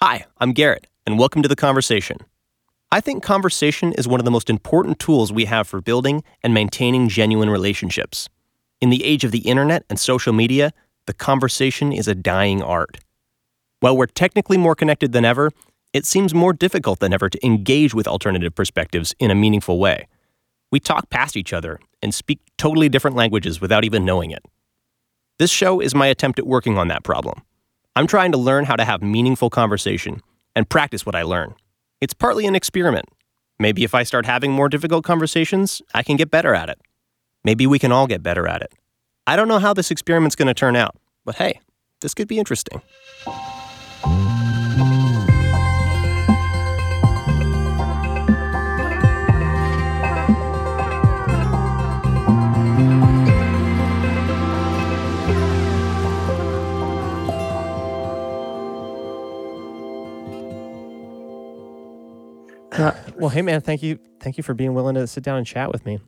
Hi, I'm Garrett, and welcome to The Conversation. I think conversation is one of the most important tools we have for building and maintaining genuine relationships. In the age of the internet and social media, the conversation is a dying art. While we're technically more connected than ever, it seems more difficult than ever to engage with alternative perspectives in a meaningful way. We talk past each other and speak totally different languages without even knowing it. This show is my attempt at working on that problem. I'm trying to learn how to have meaningful conversation and practice what I learn. It's partly an experiment. Maybe if I start having more difficult conversations, I can get better at it. Maybe we can all get better at it. I don't know how this experiment's going to turn out, but hey, this could be interesting. Uh, well, hey man, thank you, thank you for being willing to sit down and chat with me.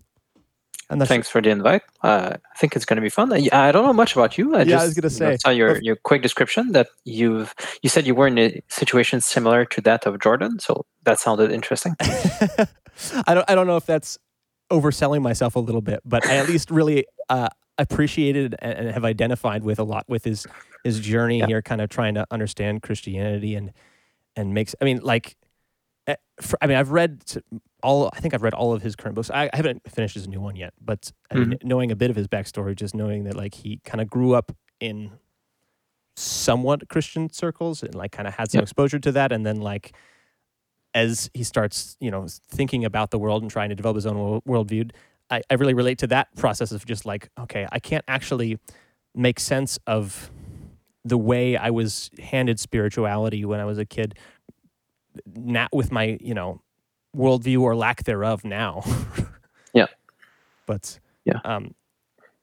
And Thanks for the invite. Uh, I think it's going to be fun. I, I, don't know much about you. I yeah, just, I was going to say. saw your, your quick description that you've you said you were in a situation similar to that of Jordan, so that sounded interesting. I don't I don't know if that's overselling myself a little bit, but I at least really uh, appreciated and have identified with a lot with his his journey yeah. here, kind of trying to understand Christianity and and makes. I mean, like for, I mean, I've read all. I think I've read all of his current books. I, I haven't finished his new one yet, but mm-hmm. knowing a bit of his backstory, just knowing that like he kind of grew up in somewhat Christian circles and like kind of had some yep. exposure to that, and then like as he starts, you know, thinking about the world and trying to develop his own worldview, I, I really relate to that process of just like, okay, I can't actually make sense of the way I was handed spirituality when I was a kid not with my you know worldview or lack thereof now. yeah, but yeah, um,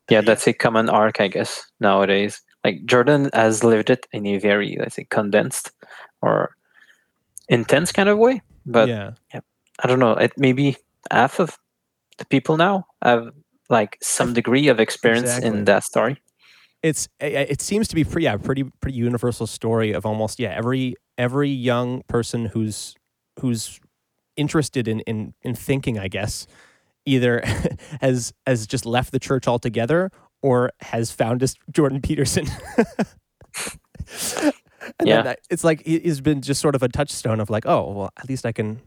yeah, that's a common arc, I guess, nowadays. Like Jordan has lived it in a very, let's say, condensed or intense kind of way. But yeah, yeah I don't know. It maybe half of the people now have like some degree of experience exactly. in that story it's it seems to be pretty yeah pretty pretty universal story of almost yeah every every young person who's who's interested in in in thinking I guess either has has just left the church altogether or has found us Jordan Peterson. yeah, it's like he's been just sort of a touchstone of like, oh well, at least I can.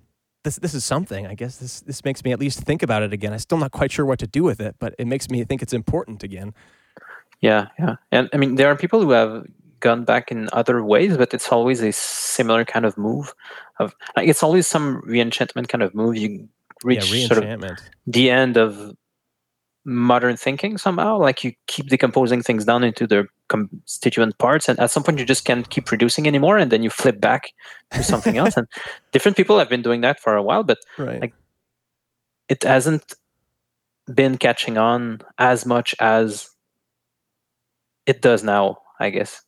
This this is something. I guess this this makes me at least think about it again. I'm still not quite sure what to do with it, but it makes me think it's important again. Yeah, yeah. And I mean, there are people who have gone back in other ways, but it's always a similar kind of move. Of like, it's always some reenchantment kind of move. You reach yeah, sort of the end of modern thinking somehow. Like you keep decomposing things down into their constituent parts, and at some point you just can't keep producing anymore, and then you flip back to something else. And different people have been doing that for a while, but right. like it hasn't been catching on as much as it does now, I guess.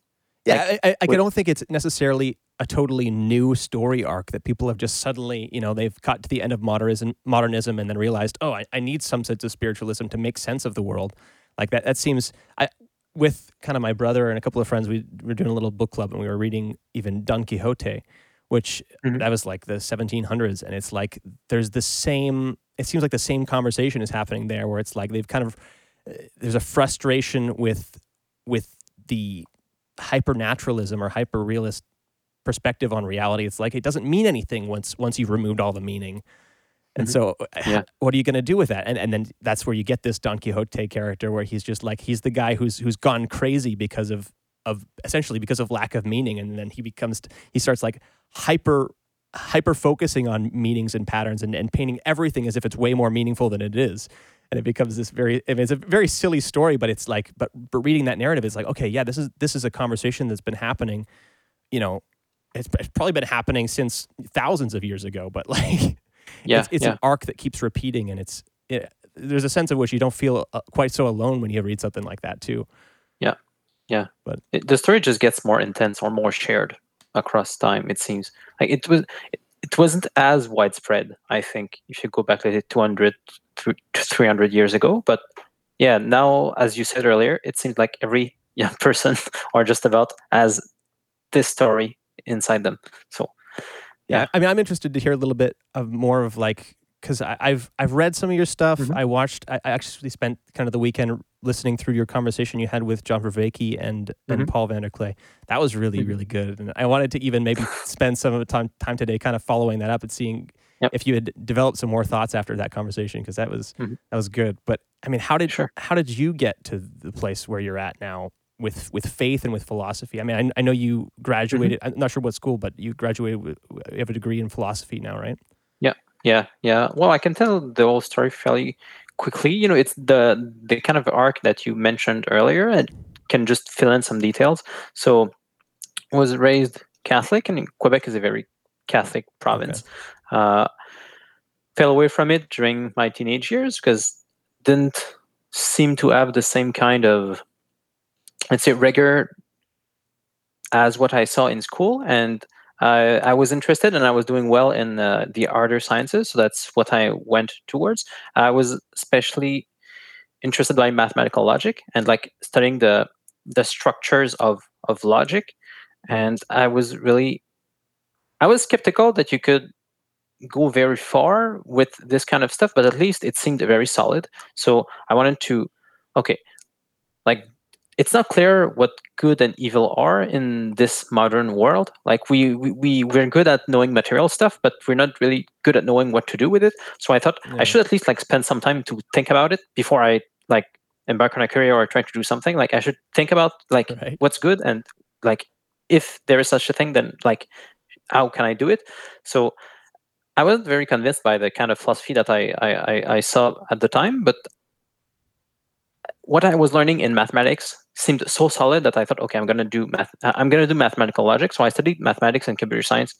Yeah, like, I, I, I don't think it's necessarily a totally new story arc that people have just suddenly, you know, they've got to the end of modernism, modernism, and then realized, oh, I, I need some sense of spiritualism to make sense of the world. Like that. That seems. I with kind of my brother and a couple of friends, we were doing a little book club, and we were reading even Don Quixote, which mm-hmm. that was like the 1700s, and it's like there's the same. It seems like the same conversation is happening there, where it's like they've kind of uh, there's a frustration with with the hypernaturalism or hyper realist perspective on reality. It's like it doesn't mean anything once once you've removed all the meaning. And mm-hmm. so, yeah. what are you going to do with that? And and then that's where you get this Don Quixote character, where he's just like he's the guy who's who's gone crazy because of of essentially because of lack of meaning, and then he becomes he starts like hyper hyper focusing on meanings and patterns and, and painting everything as if it's way more meaningful than it is and it becomes this very I mean, it's a very silly story but it's like but but reading that narrative is like okay yeah this is this is a conversation that's been happening you know it's, it's probably been happening since thousands of years ago but like yeah it's, it's yeah. an arc that keeps repeating and it's it, there's a sense of which you don't feel uh, quite so alone when you read something like that too. Yeah yeah. But it, the story just gets more intense or more shared across time it seems. Like it was it, it wasn't as widespread i think. If you go back like 200 300 years ago. But yeah, now, as you said earlier, it seems like every young person, or just about, has this story inside them. So yeah. yeah. I mean, I'm interested to hear a little bit of more of like because I've I've read some of your stuff. Mm-hmm. I watched. I actually spent kind of the weekend listening through your conversation you had with John Vervaeke and mm-hmm. and Paul VanderKlay. That was really mm-hmm. really good, and I wanted to even maybe spend some of the time time today kind of following that up and seeing yep. if you had developed some more thoughts after that conversation because that was mm-hmm. that was good. But I mean, how did sure. how did you get to the place where you're at now? With, with faith and with philosophy. I mean, I, I know you graduated. Mm-hmm. I'm not sure what school, but you graduated. With, you have a degree in philosophy now, right? Yeah, yeah, yeah. Well, I can tell the whole story fairly quickly. You know, it's the the kind of arc that you mentioned earlier, and can just fill in some details. So, I was raised Catholic, and Quebec is a very Catholic province. Uh, fell away from it during my teenage years because didn't seem to have the same kind of let's say rigor as what I saw in school, and I was interested and I was doing well in uh, the other sciences, so that's what I went towards. I was especially interested by mathematical logic and like studying the the structures of of logic, and I was really I was skeptical that you could go very far with this kind of stuff, but at least it seemed very solid. So I wanted to okay, like it's not clear what good and evil are in this modern world. Like we we we're good at knowing material stuff, but we're not really good at knowing what to do with it. So I thought yeah. I should at least like spend some time to think about it before I like embark on a career or try to do something. Like I should think about like right. what's good and like if there is such a thing, then like how can I do it? So I wasn't very convinced by the kind of philosophy that I I, I saw at the time, but what I was learning in mathematics seemed so solid that I thought, okay, I'm going to do math. I'm going to do mathematical logic. So I studied mathematics and computer science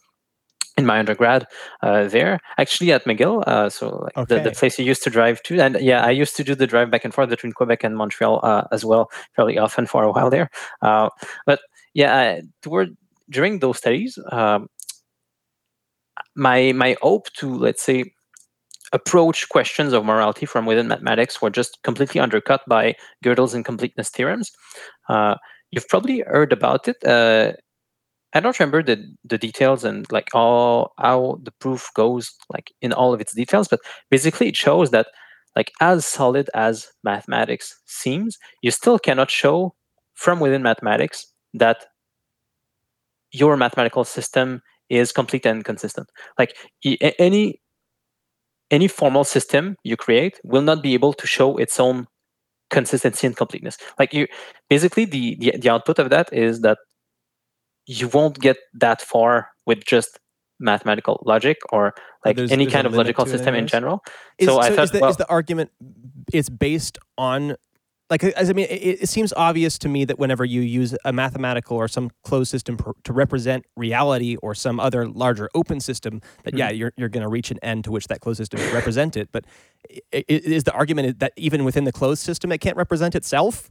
in my undergrad uh, there, actually at McGill. Uh, so like okay. the, the place you used to drive to, and yeah, I used to do the drive back and forth between Quebec and Montreal uh, as well, fairly often for a while there. Uh, but yeah, toward during those studies, um, my my hope to let's say approach questions of morality from within mathematics were just completely undercut by Gödel's incompleteness theorems. Uh, you've probably heard about it. Uh, I don't remember the, the details and like all how the proof goes like in all of its details, but basically it shows that like as solid as mathematics seems, you still cannot show from within mathematics that your mathematical system is complete and consistent. Like any any formal system you create will not be able to show its own consistency and completeness. Like you, basically, the, the the output of that is that you won't get that far with just mathematical logic or like there's, any there's kind of logical system in general. Is, so, so, I thought, is the, well, is the argument it's based on like as I mean, it, it, seems obvious to me that whenever you use a mathematical or some closed system per, to represent reality or some other larger open system, that mm-hmm. yeah, you're you're going to reach an end to which that closed system represent it. But is the argument that even within the closed system, it can't represent itself?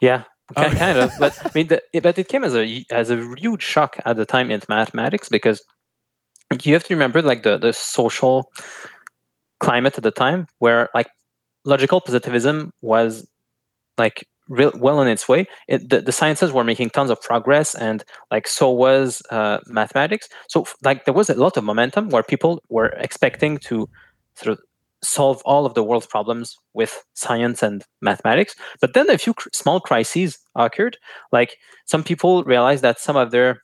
Yeah, kind, kind of. But I mean, the, but it came as a as a huge shock at the time in mathematics because you have to remember like the the social climate at the time where like logical positivism was like real well on its way. It, the, the sciences were making tons of progress, and like so was uh, mathematics. So like there was a lot of momentum where people were expecting to sort of solve all of the world's problems with science and mathematics. But then a few cr- small crises occurred. Like some people realized that some of their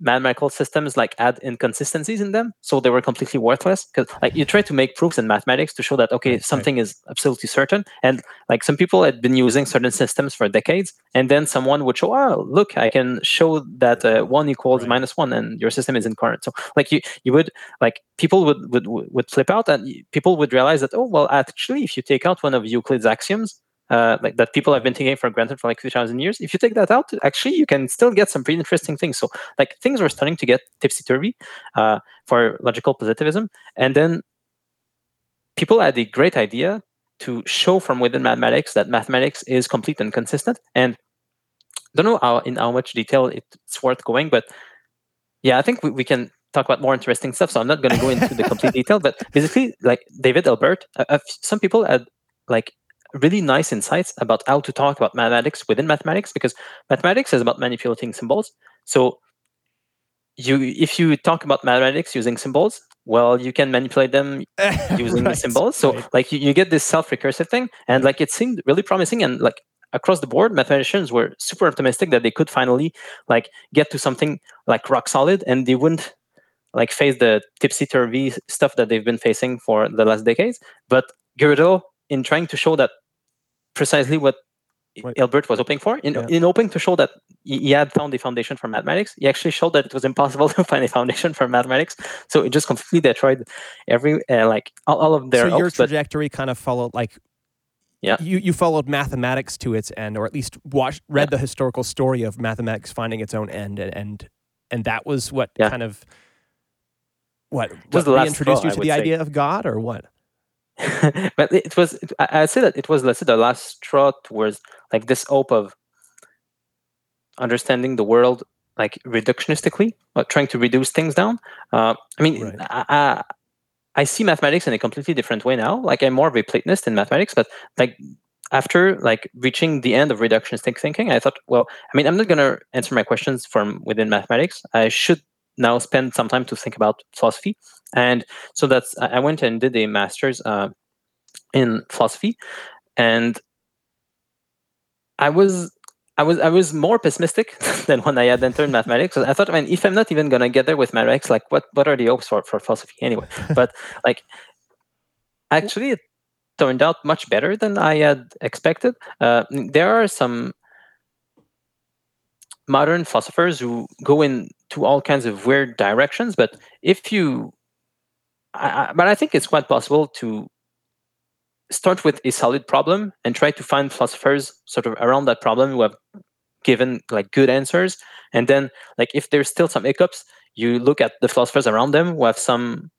mathematical systems like add inconsistencies in them so they were completely worthless because like you try to make proofs in mathematics to show that okay right, something is absolutely certain and like some people had been using certain systems for decades and then someone would show oh look i can show that uh, one equals right. minus one and your system is incorrect so like you you would like people would would would flip out and people would realize that oh well actually if you take out one of euclid's axioms uh, like that people have been taking for granted for like 2000 years if you take that out actually you can still get some pretty interesting things. So like things were starting to get tipsy-turvy uh, for logical positivism and then people had a great idea to show from within mathematics that mathematics is complete and consistent and I don't know how in how much detail it's worth going but yeah i think we, we can talk about more interesting stuff so i'm not going to go into the complete detail but basically like david hilbert uh, uh, some people had like really nice insights about how to talk about mathematics within mathematics because mathematics is about manipulating symbols. So you if you talk about mathematics using symbols, well, you can manipulate them using right. symbols. So right. like you, you get this self-recursive thing, and like it seemed really promising, and like across the board, mathematicians were super optimistic that they could finally like get to something like rock solid, and they wouldn't like face the tipsy-turvy stuff that they've been facing for the last decades. But Gödel, in trying to show that precisely what Right. Hilbert was hoping for. In, yeah. in hoping to show that he had found a foundation for mathematics, he actually showed that it was impossible to find a foundation for mathematics. So it just completely destroyed every uh, like all, all, of their. So your trajectory but, kind of followed like. Yeah. You you followed mathematics to its end, or at least watched read yeah. the historical story of mathematics finding its own end, and and, and that was what yeah. kind of what, what reintroduced you to the say. idea of God, or what? but it was I, I say that it was let's say the last straw towards like this hope of understanding the world like reductionistically or trying to reduce things down. Uh, i mean right. I, I, I see mathematics in a completely different way now. Like i'm more of a platonist in mathematics but like after like reaching the end of reductionistic thinking i thought well i mean i'm not going to answer my questions from within mathematics. I should now spend some time to think about philosophy and so that's I went and did a master's uh, in philosophy, and I was I was I was more pessimistic than when I had entered mathematics. I thought, I mean, if I'm not even gonna get there with mathematics, like what what are the hopes for for philosophy anyway? but like, actually, it turned out much better than I had expected. Uh, there are some modern philosophers who go into all kinds of weird directions, but if you I, but I think it's quite possible to start with a solid problem and try to find philosophers sort of around that problem who have given like good answers. And then like if there's still some hiccups you look at the philosophers around them who have some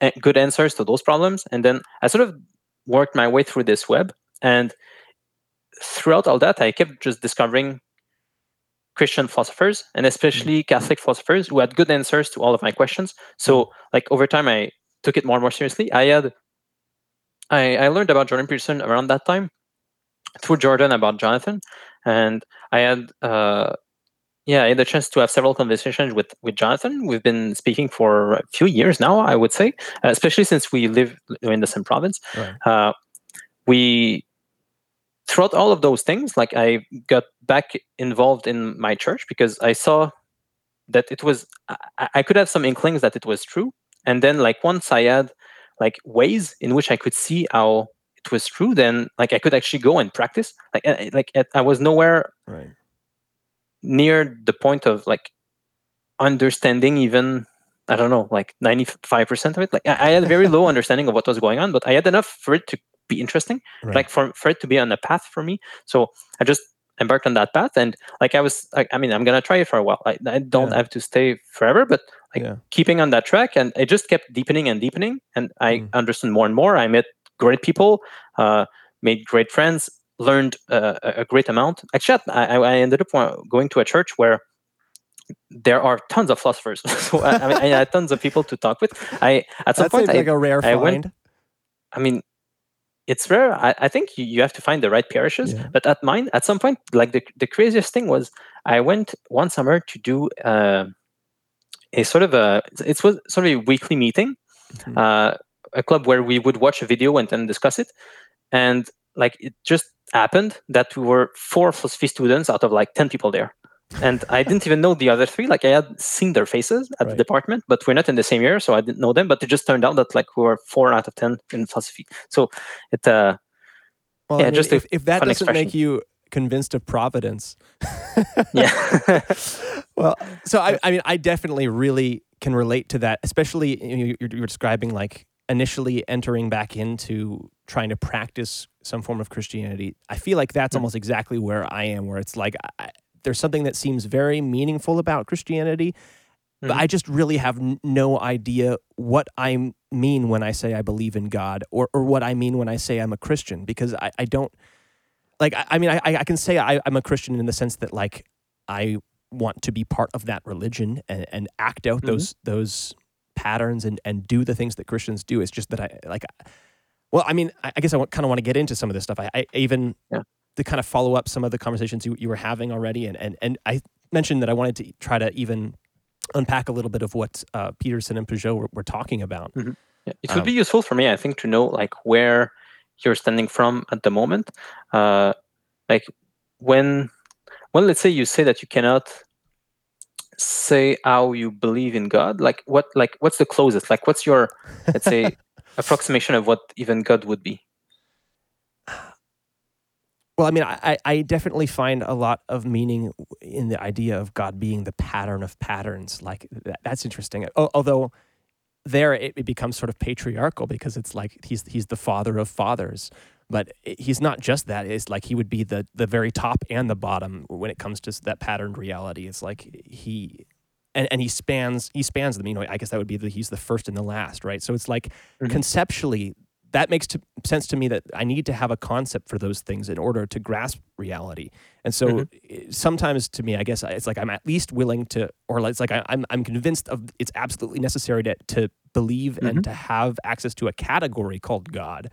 eh, good answers to those problems. And then i sort of worked my way through this web. And throughout all that i kept just discovering christian philosophers and especially catholic philosophers who had good answers to all of my questions so like over time i took it more and more seriously. I had I, I learned about Jordan Peterson around that time through Jordan about Jonathan, and I had uh, yeah I had the chance to have several conversations with with Jonathan. We've been speaking for a few years now, I would say, especially since we live in the same province. Right. Uh, we throughout all of those things, like I got back involved in my church because I saw that it was I, I could have some inklings that it was true. And then like once i had like ways in which i could see how it was true then like i could actually go and practice. Like uh, like i was nowhere right. near the point of like understanding even i don't know like 95% of it. Like i had a very low understanding of what was going on but i had enough for it to be interesting right. like for, for it to be on a path for me so i just embarked on that path and like i was like i mean i'm gonna try it for a while i, I don't yeah. have to stay forever but like yeah. keeping on that track and it just kept deepening and deepening and i mm. understood more and more i met great people uh, made great friends learned uh, a great amount actually I, I ended up going to a church where there are tons of philosophers so I, I, mean i had tons of people to talk with i at some that point I, like a rare find. Went, I mean it's rare. I, I think you, you have to find the right parishes. Yeah. But at mine, at some point, like the, the craziest thing was I went one summer to do uh, a sort of a it was sort of a weekly meeting, mm-hmm. uh, a club where we would watch a video and then discuss it. And like it just happened that we were four philosophy students out of like 10 people there and I didn't even know the other three. Like I had seen their faces at right. the department, but we're not in the same year, so I didn't know them. But it just turned out that like we were four out of ten in philosophy. So it, uh, well, yeah, I mean, just if, if that doesn't expression. make you convinced of providence, yeah. well, so I, I mean, I definitely really can relate to that, especially you you're, you're describing like initially entering back into trying to practice some form of Christianity. I feel like that's mm-hmm. almost exactly where I am, where it's like I, there's something that seems very meaningful about Christianity, mm-hmm. but I just really have n- no idea what I mean when I say I believe in God or, or what I mean when I say I'm a Christian because I, I don't like, I, I mean, I, I can say I, I'm a Christian in the sense that like I want to be part of that religion and, and act out mm-hmm. those, those patterns and, and do the things that Christians do. It's just that I like, well, I mean, I, I guess I kind of want to get into some of this stuff. I, I even yeah to kind of follow up some of the conversations you, you were having already. And, and, and I mentioned that I wanted to try to even unpack a little bit of what uh, Peterson and Pageau were, were talking about. Mm-hmm. Yeah. It would um, be useful for me, I think, to know like where you're standing from at the moment. Uh, like when, when let's say you say that you cannot say how you believe in God. Like what? Like what's the closest? Like what's your let's say approximation of what even God would be? Well, I mean, I, I definitely find a lot of meaning in the idea of God being the pattern of patterns. Like that, that's interesting. Although there it, it becomes sort of patriarchal because it's like he's he's the father of fathers but he's not just that it's like he would be the the very top and the bottom when it comes to that patterned reality it's like he and, and he spans he spans them you know i guess that would be the he's the first and the last right so it's like mm-hmm. conceptually that makes to, sense to me that I need to have a concept for those things in order to grasp reality. And so mm-hmm. sometimes to me, I guess it's like I'm at least willing to, or it's like I, am I'm, I'm convinced of it's absolutely necessary to, to believe mm-hmm. and to have access to a category called God.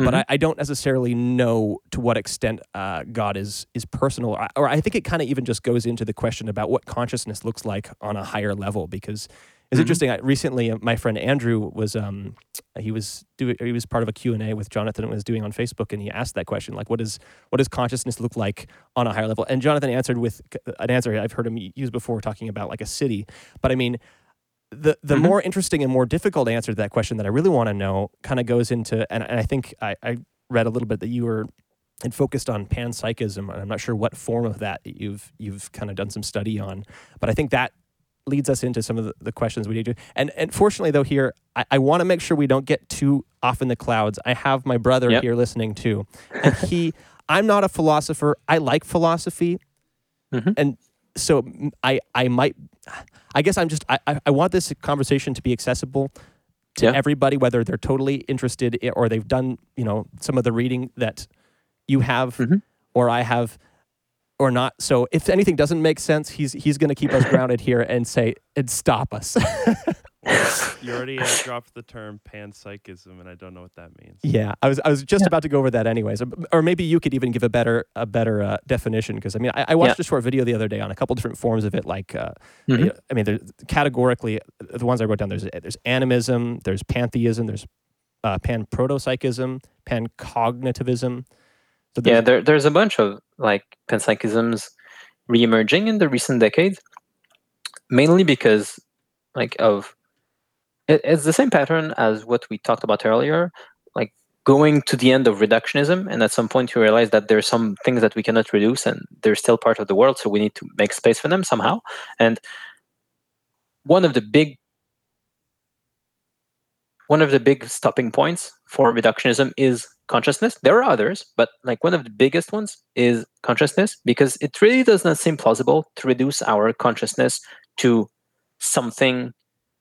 Mm-hmm. But I, I, don't necessarily know to what extent uh, God is is personal, or, or I think it kind of even just goes into the question about what consciousness looks like on a higher level because it's mm-hmm. interesting. I, recently, uh, my friend Andrew was um, he was doing he was part of a Q and A with Jonathan was doing on Facebook, and he asked that question like, "What does what does consciousness look like on a higher level?" And Jonathan answered with an answer I've heard him use before, talking about like a city. But I mean, the the mm-hmm. more interesting and more difficult answer to that question that I really want to know kind of goes into, and, and I think I, I read a little bit that you were and focused on panpsychism. And I'm not sure what form of that you've you've kind of done some study on, but I think that leads us into some of the, the questions we need to. And and fortunately, though, here I, I want to make sure we don't get too off in the clouds. I have my brother yep. here listening too, and he. I'm not a philosopher. I like philosophy, mm-hmm. and so I I might. I guess I'm just I I want this conversation to be accessible to yeah. everybody, whether they're totally interested or they've done you know some of the reading that you have mm-hmm. or I have or not. So if anything doesn't make sense, he's he's going to keep us grounded here and say and stop us. you already uh, dropped the term panpsychism, and I don't know what that means. Yeah, I was I was just yeah. about to go over that anyways, or maybe you could even give a better a better uh, definition because I mean I, I watched yeah. a short video the other day on a couple different forms of it. Like, uh, mm-hmm. I mean, categorically the ones I wrote down. There's there's animism, there's pantheism, there's uh, pan protopsychism, yeah, there, there's a bunch of like panpsychisms re-emerging in the recent decades, mainly because like of it, it's the same pattern as what we talked about earlier, like going to the end of reductionism, and at some point you realize that there's some things that we cannot reduce, and they're still part of the world, so we need to make space for them somehow. And one of the big one of the big stopping points for reductionism is consciousness. There are others, but like one of the biggest ones is consciousness because it really does not seem plausible to reduce our consciousness to something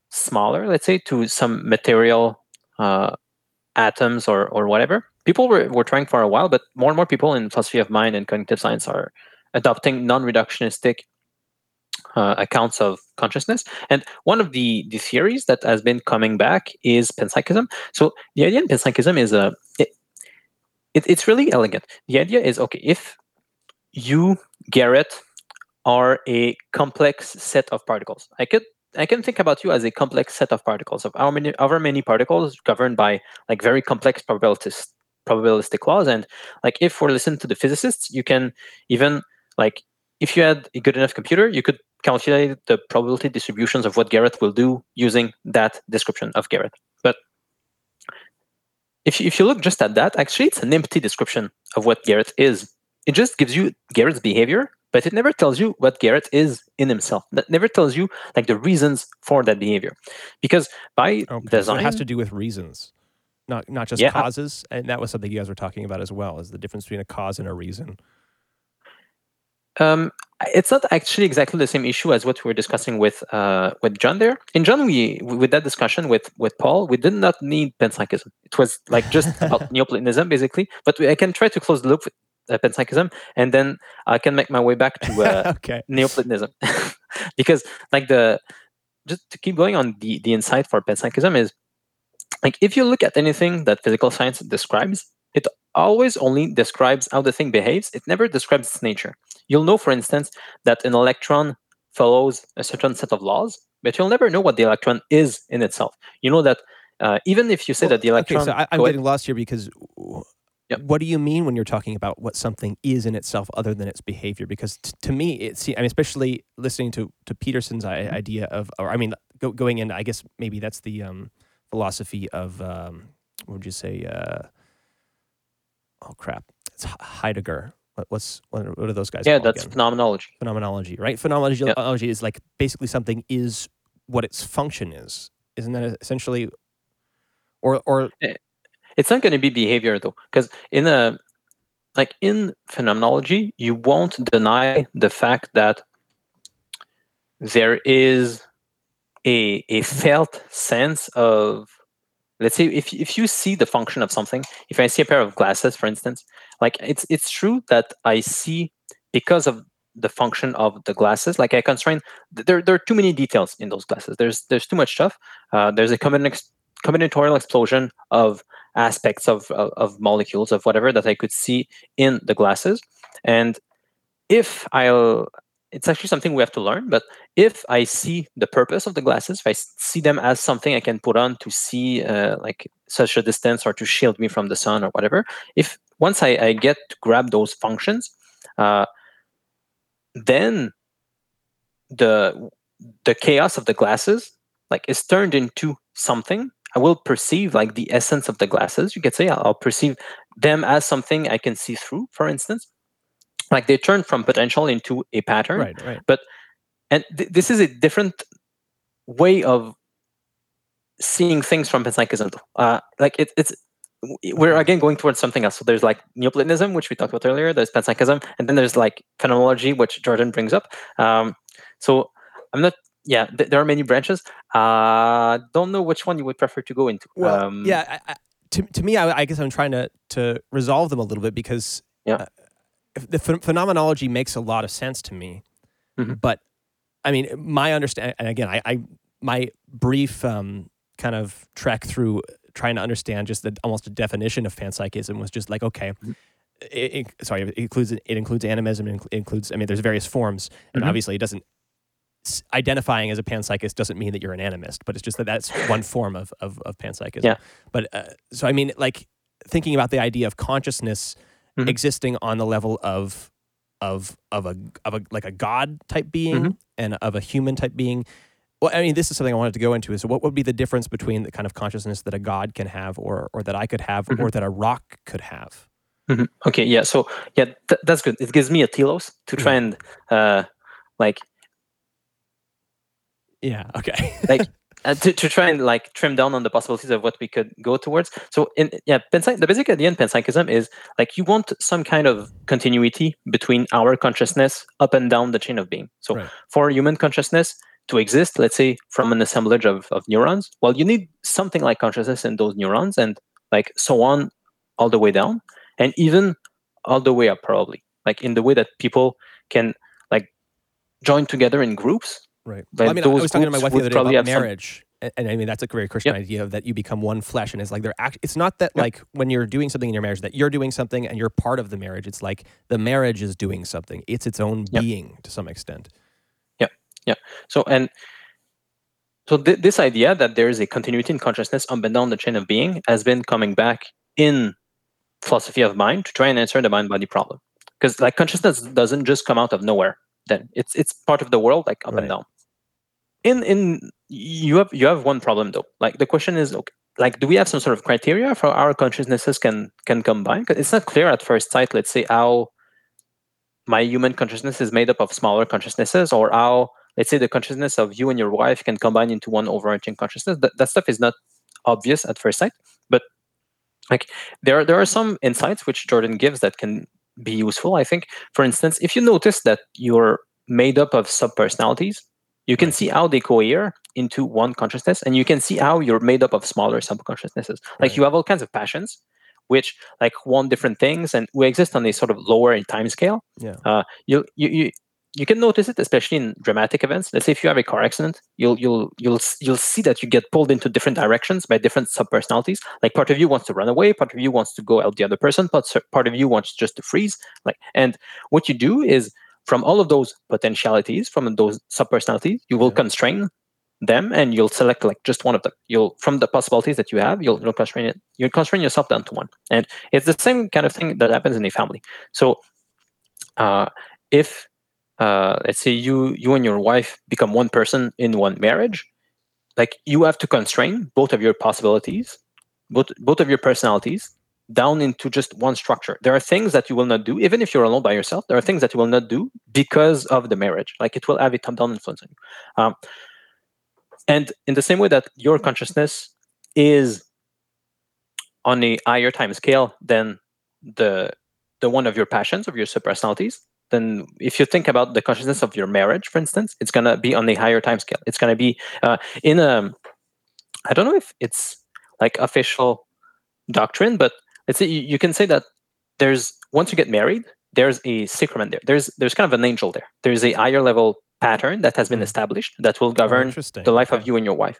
smaller, let's say, to some material uh, atoms or, or whatever. People were, were trying for a while, but more and more people in philosophy of mind and cognitive science are adopting non reductionistic uh, accounts of consciousness. And one of the, the theories that has been coming back is panpsychism. So the idea in panpsychism is a it, it's really elegant. The idea is okay if you Garrett are a complex set of particles. I could I can think about you as a complex set of particles of how many however many particles governed by like very complex probabilistic probabilistic laws. And like if we're listening to the physicists, you can even like if you had a good enough computer, you could calculate the probability distributions of what Garrett will do using that description of Garrett. If you, if you look just at that, actually, it's an empty description of what Garrett is. It just gives you Garrett's behavior, but it never tells you what Garrett is in himself. That never tells you like the reasons for that behavior, because by okay, design, so it has to do with reasons, not not just yeah. causes. And that was something you guys were talking about as well, is the difference between a cause and a reason. Um, it's not actually exactly the same issue as what we were discussing with uh, with John there. In John, we with that discussion with with Paul, we did not need panpsychism. It was like just about Neoplatonism basically. But we, I can try to close the loop with uh, panpsychism, and then I can make my way back to uh, okay. Neoplatonism, because like the just to keep going on the the insight for panpsychism is like if you look at anything that physical science describes, it always only describes how the thing behaves. It never describes its nature. You'll know, for instance, that an electron follows a certain set of laws, but you'll never know what the electron is in itself. You know that uh, even if you say well, that the electron. Okay, so I, am getting lost here because yep. what do you mean when you're talking about what something is in itself other than its behavior? Because t- to me, it's I mean, especially listening to to Peterson's mm-hmm. idea of, or I mean, go, going in, I guess maybe that's the um, philosophy of um, what would you say? Uh, oh crap, it's Heidegger. What, what's what are, what are those guys? Yeah, that's again? phenomenology. Phenomenology, right? Phenomenology is like basically something is what its function is. Isn't that essentially? Or or eh, it's not going to be behavior though, because in a like in phenomenology, you won't deny the fact that there is a a felt sense of let's say if if you see the function of something if i see a pair of glasses for instance like it's it's true that i see because of the function of the glasses like i constrain there, there are too many details in those glasses. There's there's too much stuff. Uh, there's a combin- combinatorial explosion of aspects of, of, of molecules of whatever that i could see in the glasses. And if i'll it's actually something we have to learn. But if I see the purpose of the glasses, if I see them as something I can put on to see uh, like such a distance or to shield me from the sun or whatever, if once I, I get to grab those functions, uh, then the the chaos of the glasses like is turned into something I will perceive like the essence of the glasses. You could say I'll perceive them as something I can see through, for instance like they turn from potential into a pattern. Right right. But and th- this is a different way of seeing things from panpsychism uh, like it, it's we're again going towards something else. So there's like neoplatonism which we talked about earlier. There's panpsychism. And then there's like phenomenology which jordan brings up. Um, so i'm not yeah th- there are many branches. Uh don't know which one you would prefer to go into. Well, um, yeah I, I, to, to me I, I, guess i'm trying to to resolve them a little bit because yeah. Uh, the ph- phenomenology makes a lot of sense to me, mm-hmm. but I mean, my understand, and again, I, I my brief um, kind of trek through trying to understand just the almost a definition of panpsychism was just like, okay, mm-hmm. it, it, sorry, it includes it includes animism, it includes, I mean, there's various forms, and mm-hmm. obviously, it doesn't identifying as a panpsychist doesn't mean that you're an animist, but it's just that that's one form of of, of panpsychism. Yeah. But uh, so I mean, like thinking about the idea of consciousness mm-hmm. existing on the level of of of a of a like a god type being mm-hmm. and of a human type being. Well, I mean, this is something I wanted to go into. Is what would be the difference between the kind of consciousness that a god can have, or or that I could have, mm-hmm. or that a rock could have? Mm-hmm. Okay, yeah. So yeah, th- that's good. It gives me a telos to try and uh, like yeah okay like uh, to, to try and like trim down on the possibilities of what we could go towards. So in yeah, panpsych, the basic idea in panpsychism is like you want some kind of continuity between our consciousness up and down the chain of being. So right. for human consciousness to exist, let's say from an assemblage of, of neurons, well, you need something like consciousness in those neurons and like so on all the way down and even all the way up probably like in the way that people can like join together in groups Right. Well, I mean, I was talking to my wife the other day about marriage. Some... And I mean, that's a very Christian yep. idea that you become one flesh. And it's like, they're act- it's not that yep. like when you're doing something in your marriage that you're doing something and you're part of the marriage. It's like the marriage is doing something. It's its own yep. being to some extent. Yeah. Yeah. So, and so th- this idea that there is a continuity in consciousness up and down the chain of being has been coming back in philosophy of mind to try and answer the mind body problem. Because like consciousness doesn't just come out of nowhere. Then it's it's part of the world, like up right. and down in in you have you have one problem though. Like the question is okay like do we have some sort of criteria for our consciousnesses can can combine? It's not clear at first sight let's say how my human consciousness is made up of smaller consciousnesses or how let's say the consciousness of you and your wife can combine into one overarching consciousness. That, that stuff is not obvious at first sight but like there there are some insights which jordan gives that can be useful i think. For instance if you notice that you're made up of sub personalities you can see how they cohere into one consciousness and you can see how you're made up of smaller subconsciousnesses. Like right. you have all kinds of passions which like want different things and we exist on a sort of lower in time scale. Yeah. Uh, you, you you you can notice it especially in dramatic events. Let's say if you have a car accident you'll you'll you'll you'll see that you get pulled into different directions by different subpersonalities. Like part of you wants to run away part of you wants to go help the other person but part of you wants just to freeze. Like and what you do is from all of those potentialities, from those subpersonalities, you will yeah. constrain them and you'll select like just one of them. You'll from the possibilities that you have, you'll, you'll constrain it. You'll constrain yourself down to one. And it's the same kind of thing that happens in a family. So uh, if uh, let's say you you and your wife become one person in one marriage, like you have to constrain both of your possibilities, both both of your personalities down into just one structure. There are things that you will not do, even if you're alone by yourself. There are things that you will not do because of the marriage. Like it will have a top-down influence on you. Um, and in the same way that your consciousness is on a higher time scale than the the one of your passions of your subpersonalities, then if you think about the consciousness of your marriage, for instance, it's gonna be on a higher time scale. It's gonna be uh, in a I don't know if it's like official doctrine, but let's say you, you can say that there's once you get married, there's a sacrament there. There's there's kind of an angel there. There's a higher level pattern that has been hmm. established that will govern oh, the life okay. of you and your wife.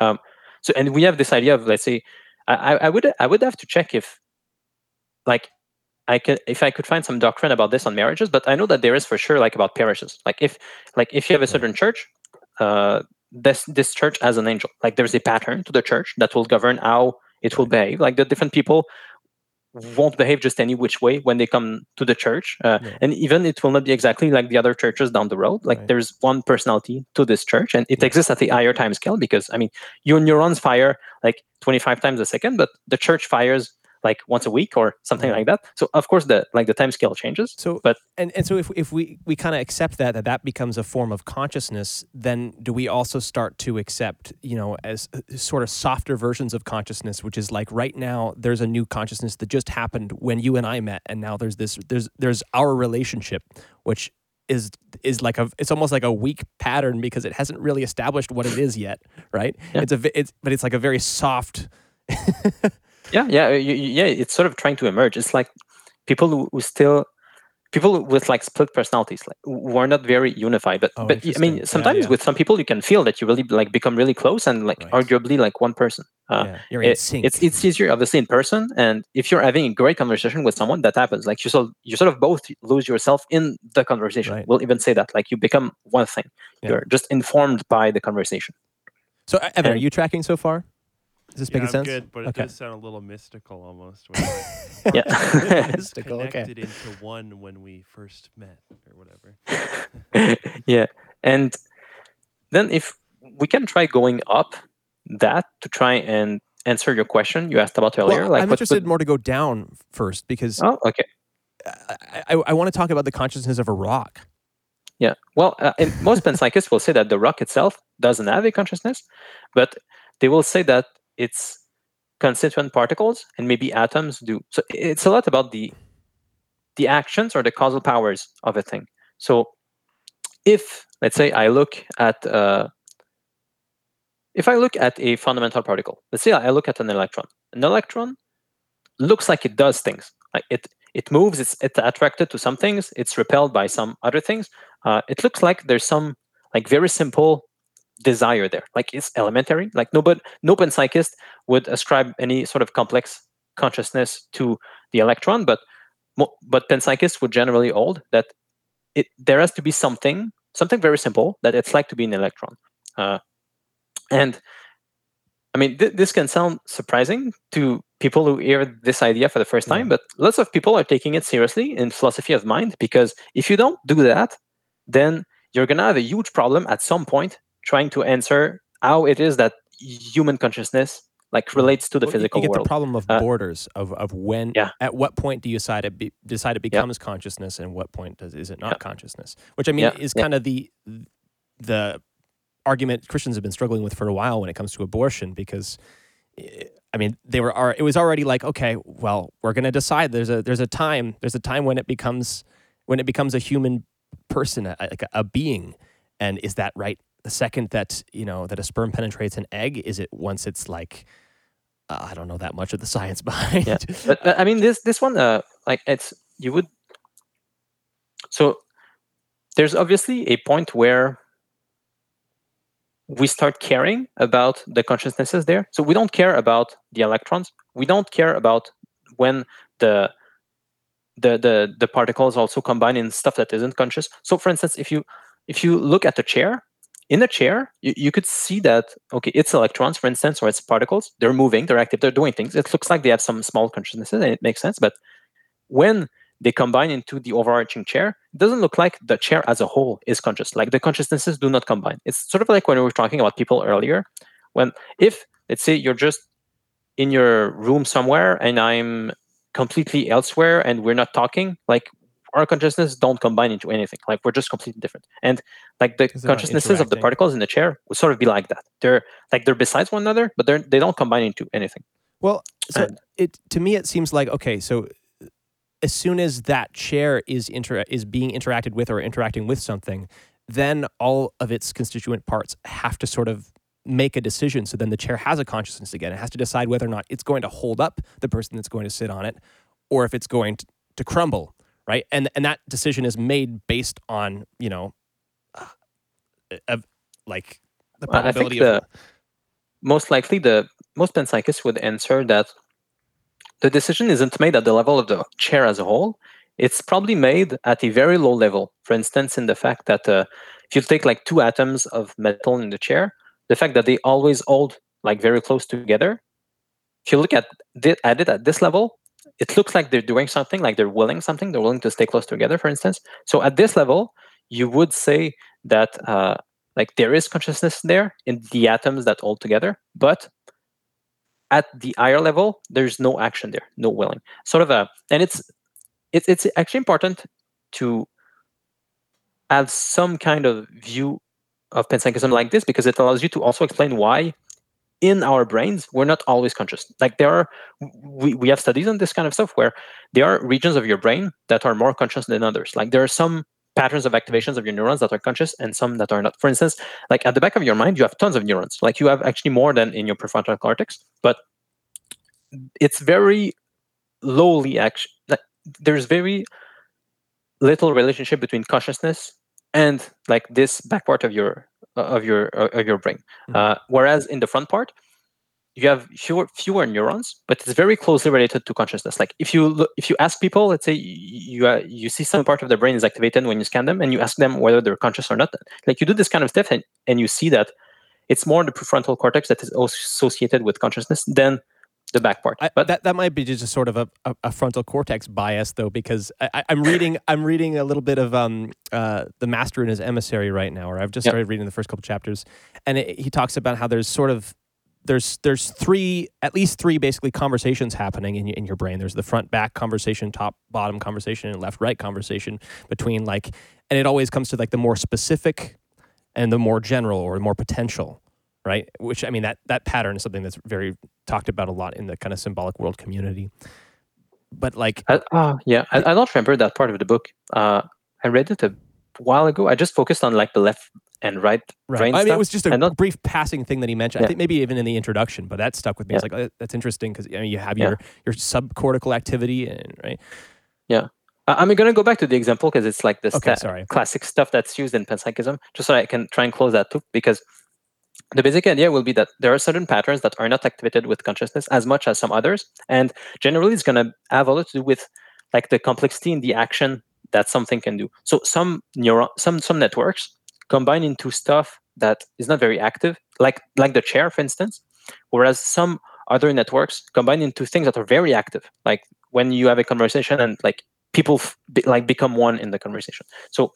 Um, so, and we have this idea of let's say, I, I would I would have to check if, like, I could if I could find some doctrine about this on marriages, but I know that there is for sure like about parishes. Like if like if you have a certain church, uh, this this church has an angel. Like there's a pattern to the church that will govern how it will behave. Like the different people won't behave just any which way when they come to the church uh, yeah. and even it will not be exactly like the other churches down the road like right. there's one personality to this church and it yeah. exists at the higher time scale because i mean your neurons fire like 25 times a second but the church fires like once a week or something like that. So of course the like the time scale changes. So but and, and so if if we we kind of accept that that that becomes a form of consciousness, then do we also start to accept you know as uh, sort of softer versions of consciousness, which is like right now there's a new consciousness that just happened when you and I met, and now there's this there's there's our relationship, which is is like a it's almost like a weak pattern because it hasn't really established what it is yet, right? Yeah. It's a it's but it's like a very soft yeah yeah yeah it's sort of trying to emerge. It's like people who, still people with like split personalities like who are not very unified but oh, but i mean sometimes yeah, yeah. with some people you can feel that you really like become really close and like right. arguably like one person. Uh, yeah, you're in it, sync. it's it's easier obviously in person and if you're having a great conversation with someone that happens. Like you sort of, you sort of both lose yourself in the conversation. Right. we'll even say that like you become one thing. You're just informed by the conversation. So evan and, are you tracking so far is this yeah, making sense? good, but okay. it does sound a little mystical almost. yeah, mystical. Connected okay. into one when we first met, or whatever. yeah, and then if we can try going up that to try and answer your question you asked about earlier. Well, like, I'm what, interested more to go down first because. Oh, okay. I, I, I want to talk about the consciousness of a rock. Yeah. Well, uh, most panpsychists will say that the rock itself doesn't have a consciousness, but they will say that its constituent particles and maybe atoms do. So it's a lot about the the actions or the causal powers of a thing. So if let's say I look at uh, if I look at a fundamental particle, let's say I look at an electron. An electron looks like it does things. Like it it moves. It's it's attracted to some things. It's repelled by some other things. Uh, it looks like there's some like very simple desire there. Like it's elementary. Like no, but no panpsychist would ascribe any sort of complex consciousness to the electron, but but panpsychists would generally hold that it there has to be something something very simple that it's like to be an electron. Uh, and I mean, th- this can sound surprising to people who hear this idea for the first time, yeah. but lots of people are taking it seriously in philosophy of mind because if you don't do that, then you're going to have a huge problem at some point trying to answer how it is that human consciousness like relates to the well, physical you get world. the problem of uh, borders of, of when yeah. at what point do you decide it be, decide it becomes yeah. consciousness and what point does is it not yeah. consciousness which i mean is kind of the the argument christians have been struggling with for a while when it comes to abortion because eh, i mean they were it was already like okay well we're going to decide there's a there's a time there's a time when it becomes when it becomes a human person like a, a being and is that right the second that you know that a sperm penetrates an egg is it once it's like uh, I don't know that much of the science behind. Yeah, but, but I mean this this one uh like it's you would so there's obviously a point where we start caring about the consciousnesses there. So we don't care about the electrons. We don't care about when the the the the particles also combine in stuff that isn't conscious. So, for instance, if you if you look at the chair, in the chair, you, you could see that okay, it's electrons, for instance, or it's particles. They're moving, they're active, they're doing things. It looks like they have some small consciousnesses, and it makes sense. But when they combine into the overarching chair, it doesn't look like the chair as a whole is conscious. Like the consciousnesses do not combine. It's sort of like when we were talking about people earlier. When if let's say you're just in your room somewhere and I'm completely elsewhere and we're not talking, like our consciousness don't combine into anything. Like we're just completely different. And like the consciousnesses of the particles in the chair would sort of be like that. They're like they're besides one another, but they're they don't combine into anything. Well, so and, it to me it seems like okay, so as soon as that chair is inter- is being interacted with or interacting with something, then all of its constituent parts have to sort of make a decision. So then the chair has a consciousness again. It has to decide whether or not it's going to hold up the person that's going to sit on it, or if it's going to, to crumble, right? And and that decision is made based on you know, uh, of like the probability I think the, most likely the most panpsychists would answer that the decision isn't made at the level of the chair as a whole. It's probably made at a very low level. For instance, in the fact that uh, if you take like two atoms of metal in the chair, the fact that they always hold like very close together. If you look at, at it at this level, it looks like they're doing something, like they're willing something. They're willing to stay close together, for instance. So at this level, you would say that uh, like there is consciousness there in the atoms that hold together, but at the higher level, there's no action there, no willing. Sort of a, and it's it's it's actually important to have some kind of view of panpsychism like this because it allows you to also explain why in our brains we're not always conscious. Like there are we, we have studies on this kind of stuff where there are regions of your brain that are more conscious than others. Like there are some patterns of activations of your neurons that are conscious and some that are not. For instance like at the back of your mind you have tons of neurons. Like you have actually more than in your prefrontal cortex but it's very lowly action like, there's very little relationship between consciousness and like this back part of your of your uh, of your brain mm-hmm. uh, whereas in the front part you have fewer fewer neurons but it's very closely related to consciousness like if you look, if you ask people let's say you uh, you see some part of their brain is activated when you scan them and you ask them whether they're conscious or not like you do this kind of stuff and, and you see that it's more the prefrontal cortex that is associated with consciousness than the back part. but that, that might be just a sort of a, a, a frontal cortex bias, though, because I, am reading I'm reading a little bit of um, uh, the Master and His Emissary right now, or I've just started reading the first couple chapters, and it, he talks about how there's sort of there's there's three at least three basically conversations happening in, in your brain. There's the front back conversation, top bottom conversation, and left right conversation between like, and it always comes to like the more specific and the more general or the more potential right? Which I mean that that pattern is something that's very talked about a lot in the kind of symbolic world community. But like, uh, uh, yeah, I, I, don't remember that part of the book. Uh, I read it a while ago. I just focused on like the left and right, right. brain. I mean, stuff. it was just a not, brief passing thing that he mentioned. Yeah. I think maybe even in the introduction, but that stuck with me. Yeah. It's like oh, that's interesting because I mean, you have your yeah. your subcortical activity, and right. Yeah. I'm going to go back to the example because it's like this okay, sta- classic stuff that's used in panpsychism, just so I can try and close that loop. Because the basic idea will be that there are certain patterns that are not activated with consciousness as much as some others and generally it's going to have a lot to do with like the complexity in the action that something can do. So some neuron some some networks combine into stuff that is not very active like like the chair for instance whereas some other networks combine into things that are very active like when you have a conversation and like people f- be, like become one in the conversation. So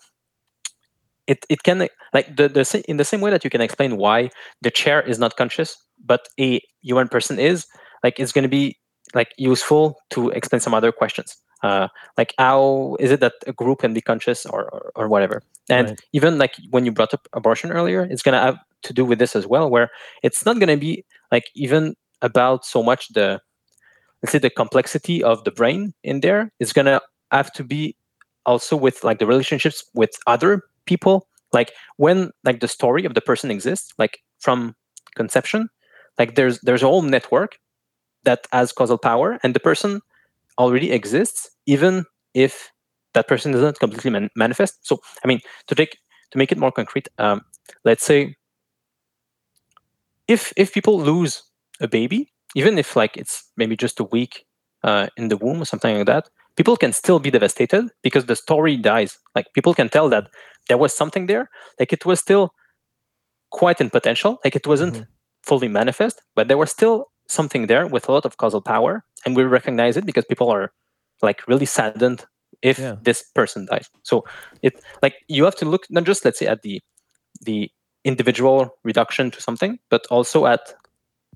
it, it can like the, the in the same way that you can explain why the chair is not conscious but a human person is like it's going to be like useful to explain some other questions. Uh, like how is it that a group can be conscious or or, or whatever. And right. even like when you brought up abortion earlier it's going to have to do with this as well where it's not going to be like even about so much the let's say the complexity of the brain in there. It's going to have to be also with like the relationships with other people like when like the story of the person exists like from conception like there's there's a whole network that has causal power and the person already exists even if that person doesn't completely man- manifest. So i mean to take to make it more concrete um, let's say if if people lose a baby even if like it's maybe just a week uh, in the womb or something like that people can still be devastated because the story dies. Like people can tell that there was something there, like it was still quite in potential, like it wasn't mm-hmm. fully manifest, but there was still something there with a lot of causal power, and we recognize it because people are like really saddened if yeah. this person dies. So it like you have to look not just let's say at the the individual reduction to something, but also at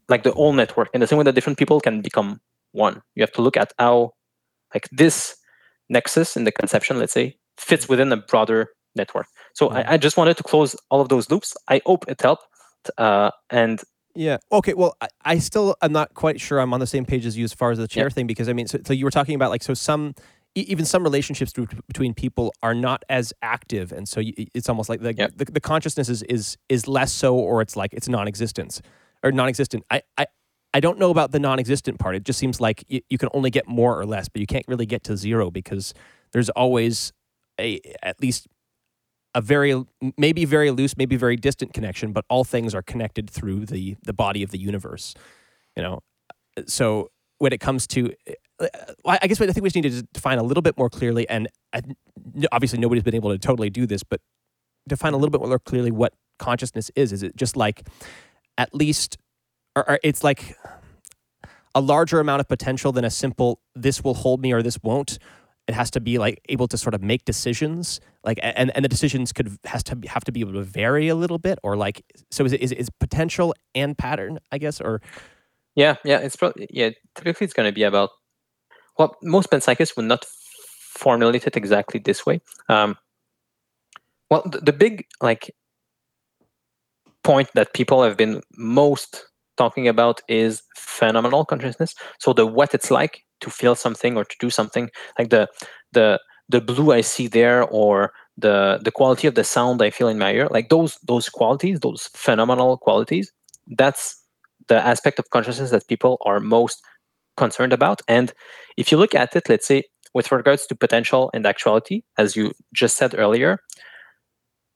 like the whole network in the same way that different people can become one. You have to look at how like this nexus in the conception, let's say, fits within a broader network. So mm-hmm. I, I, just wanted to close all of those loops. I hope it helped. Uh, and yeah. Okay. Well, I, I, still I'm not quite sure I'm on the same page as you as far as the chair yeah. thing because I mean, so, so you were talking about like so some even some relationships between people are not as active, and so it's almost like the, the, the consciousness is is is less so, or it's like it's non-existence or non-existent. I I. I don't know about the non-existent part. It just seems like you, you can only get more or less, but you can't really get to zero because there's always a at least a very maybe very loose, maybe very distant connection, but all things are connected through the the body of the universe. You know, so when it comes to I guess what I think we just need to define a little bit more clearly, and obviously nobody's been able to totally do this, but define a little bit more clearly what consciousness is. Is it just like at least, or, it's like a larger amount of potential than a simple "this will hold me" or "this won't"? It has to be like able to sort of make decisions, like and and the decisions could has to have to be able to vary a little bit, or like so is it is, is potential and pattern, I guess, or yeah, yeah, it's probably yeah. Typically, it's going to be about well, most panpsychists would not formulate it exactly this way. Um, well, the, the big like point that people have been most talking about is phenomenal consciousness. So the what it's like to feel something or to do something, like the the the blue I see there, or the the quality of the sound I feel in my ear, like those those qualities, those phenomenal qualities. That's the aspect of consciousness that people are most concerned about. And if you look at it, let's say with regards to potential and actuality, as you just said earlier,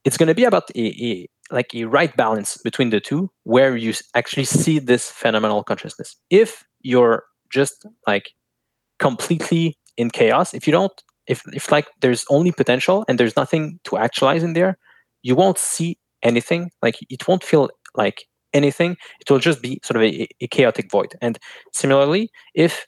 it's going to be about a, a, like a right balance between the two, where you actually see this phenomenal consciousness. If you're just like completely in chaos, if you don't, if if like there's only potential and there's nothing to actualize in there, you won't see anything. Like it won't feel like anything, it will just be sort of a, a chaotic void. And similarly, if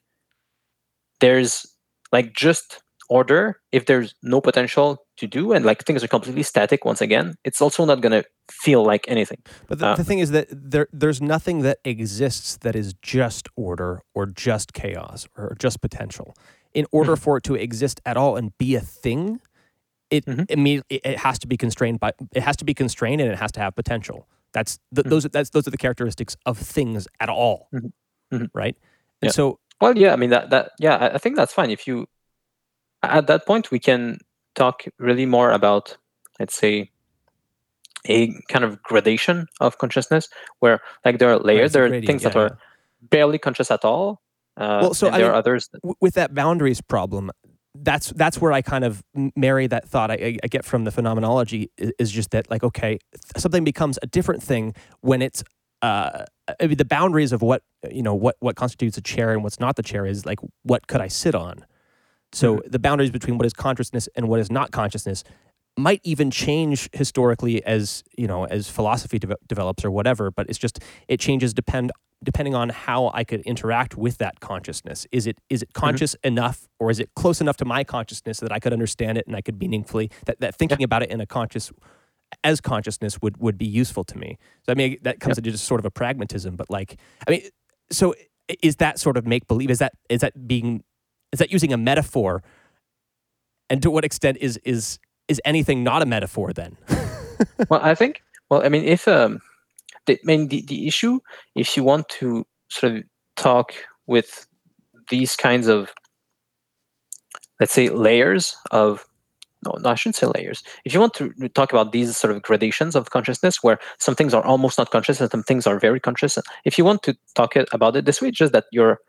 there's like just order, if there's no potential to do and like things are completely static once again, it's also not going to feel like anything. But the, uh, the, thing is that there there's nothing that exists that is just order or just chaos or just potential. In order mm-hmm. for it to exist at all and be a thing, it mm-hmm. immediately it has to be constrained by it has to be constrained and it has to have potential. That's the, mm-hmm. those that's those are the characteristics of things at all, mm-hmm. mm-hmm. right? And yeah. so, well, yeah, I mean that that yeah, I think that's fine. If you at that point we can talk really more about let's say a kind of gradation of consciousness where like there are layers, there are gradient, things yeah, that are barely conscious at all. Uh, well, so there mean, are others that... with that boundaries problem that's that's where I kind of marry that thought I, I, get from the phenomenology is just that like okay something becomes a different thing when it's uh, I mean, the boundaries of what you know what what constitutes a chair and what's not the chair is like what could I sit on. So mm-hmm. the boundaries between what is consciousness and what is not consciousness might even change historically as you know as philosophy de- develops or whatever. But it's just it changes depend depending on how I could interact with that consciousness. Is it is it mm-hmm. conscious mm-hmm. enough or is it close enough to my consciousness that I could understand it and I could meaningfully that, that thinking yeah. about it in a conscious as consciousness would would be useful to me. So I mean that comes into just sort of a pragmatism, but like I mean so is that sort of make believe? Is that is that being is that using a metaphor? And to what extent is is is anything not a metaphor then? well, I think well, I mean if um the, I mean, the, the issue, if you want to sort of talk with these kinds of, let's say, layers of, no, no, I shouldn't say layers. If you want to talk about these sort of gradations of consciousness, where some things are almost not conscious and some things are very conscious, if you want to talk about it this way, just that you're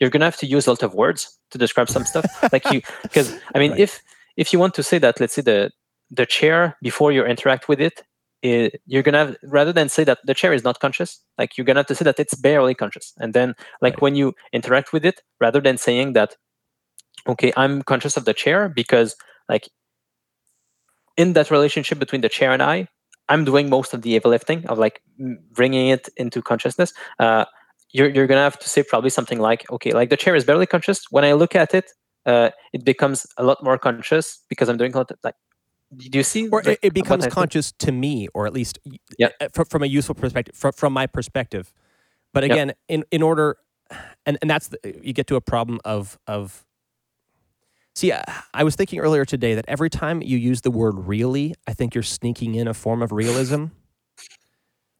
you're gonna have to use a lot of words to describe some stuff, like you, because I mean, right. if if you want to say that, let's say the the chair before you interact with it it, you're gonna have rather than say that the chair is not conscious like you're gonna have to say that it's barely conscious and then like right. when you interact with it rather than saying that okay, I'm conscious of the chair because like in that relationship between the chair and I, I'm doing most of the heavy lifting of like bringing it into consciousness. Uh, you're you're gonna have to say probably something like, okay, like the chair is barely conscious. When I look at it, uh, it becomes a lot more conscious because I'm doing a lot of, like. Do you see? Or the, it becomes conscious to me, or at least yeah. from, from a useful perspective, from, from my perspective. But again, yep. in in order, and and that's the, you get to a problem of of See, I was thinking earlier today that every time you use the word really, I think you're sneaking in a form of realism.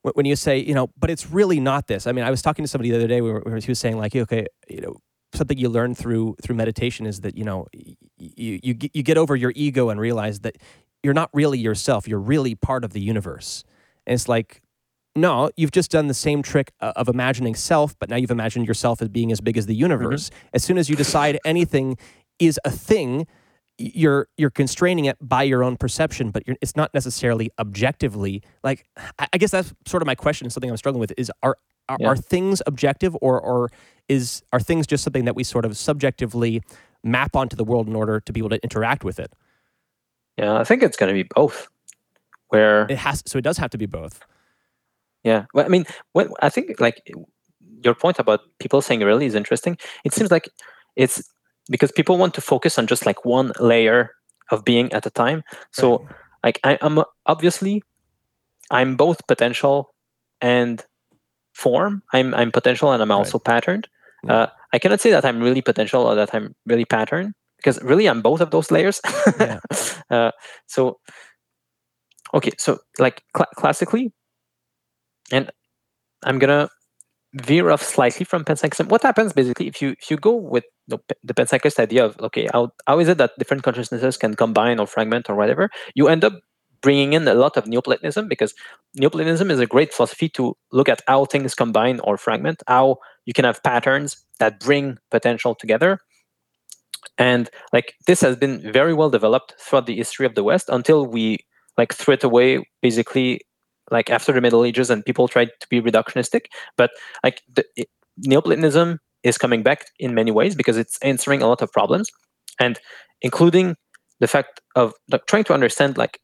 When you say, you know, but it's really not this. I mean, I was talking to somebody the other day where he was saying, like, okay, you know, something you learn through through meditation is that you know you you you get over your ego and realize that you're not really yourself. You're really part of the universe. And it's like, no, you've just done the same trick of imagining self, but now you've imagined yourself as being as big as the universe. Mm-hmm. As soon as you decide anything is a thing you're you're constraining it by your own perception but it's not necessarily objectively like i guess that's sort of my question something i'm struggling with is are are, yeah. are things objective or or is are things just something that we sort of subjectively map onto the world in order to be able to interact with it yeah i think it's going to be both where it has so it does have to be both yeah well i mean what i think like your point about people saying really is interesting it seems like it's because people want to focus on just like one layer of being at a time. So right. like I, am obviously I'm both potential and form. I'm I'm potential and I'm also right. patterned. Uh, I cannot say that I'm really potential or that I'm really pattern because really I'm both of those layers. yeah. uh, so okay, so like cl- classically, and I'm gonna veer off slightly from panpsychism. What happens basically if you if you go with the, the panpsychist idea of okay, how, how is it that different consciousnesses can combine or fragment or whatever? You end up bringing in a lot of Neoplatonism because Neoplatonism is a great philosophy to look at how things combine or fragment, how you can have patterns that bring potential together. And like this has been very well developed throughout the history of the West until we like threw it away basically like after the Middle Ages and people tried to be reductionistic. But like the, it, Neoplatonism is coming back in many ways because it's answering a lot of problems, and including the fact of like, trying to understand like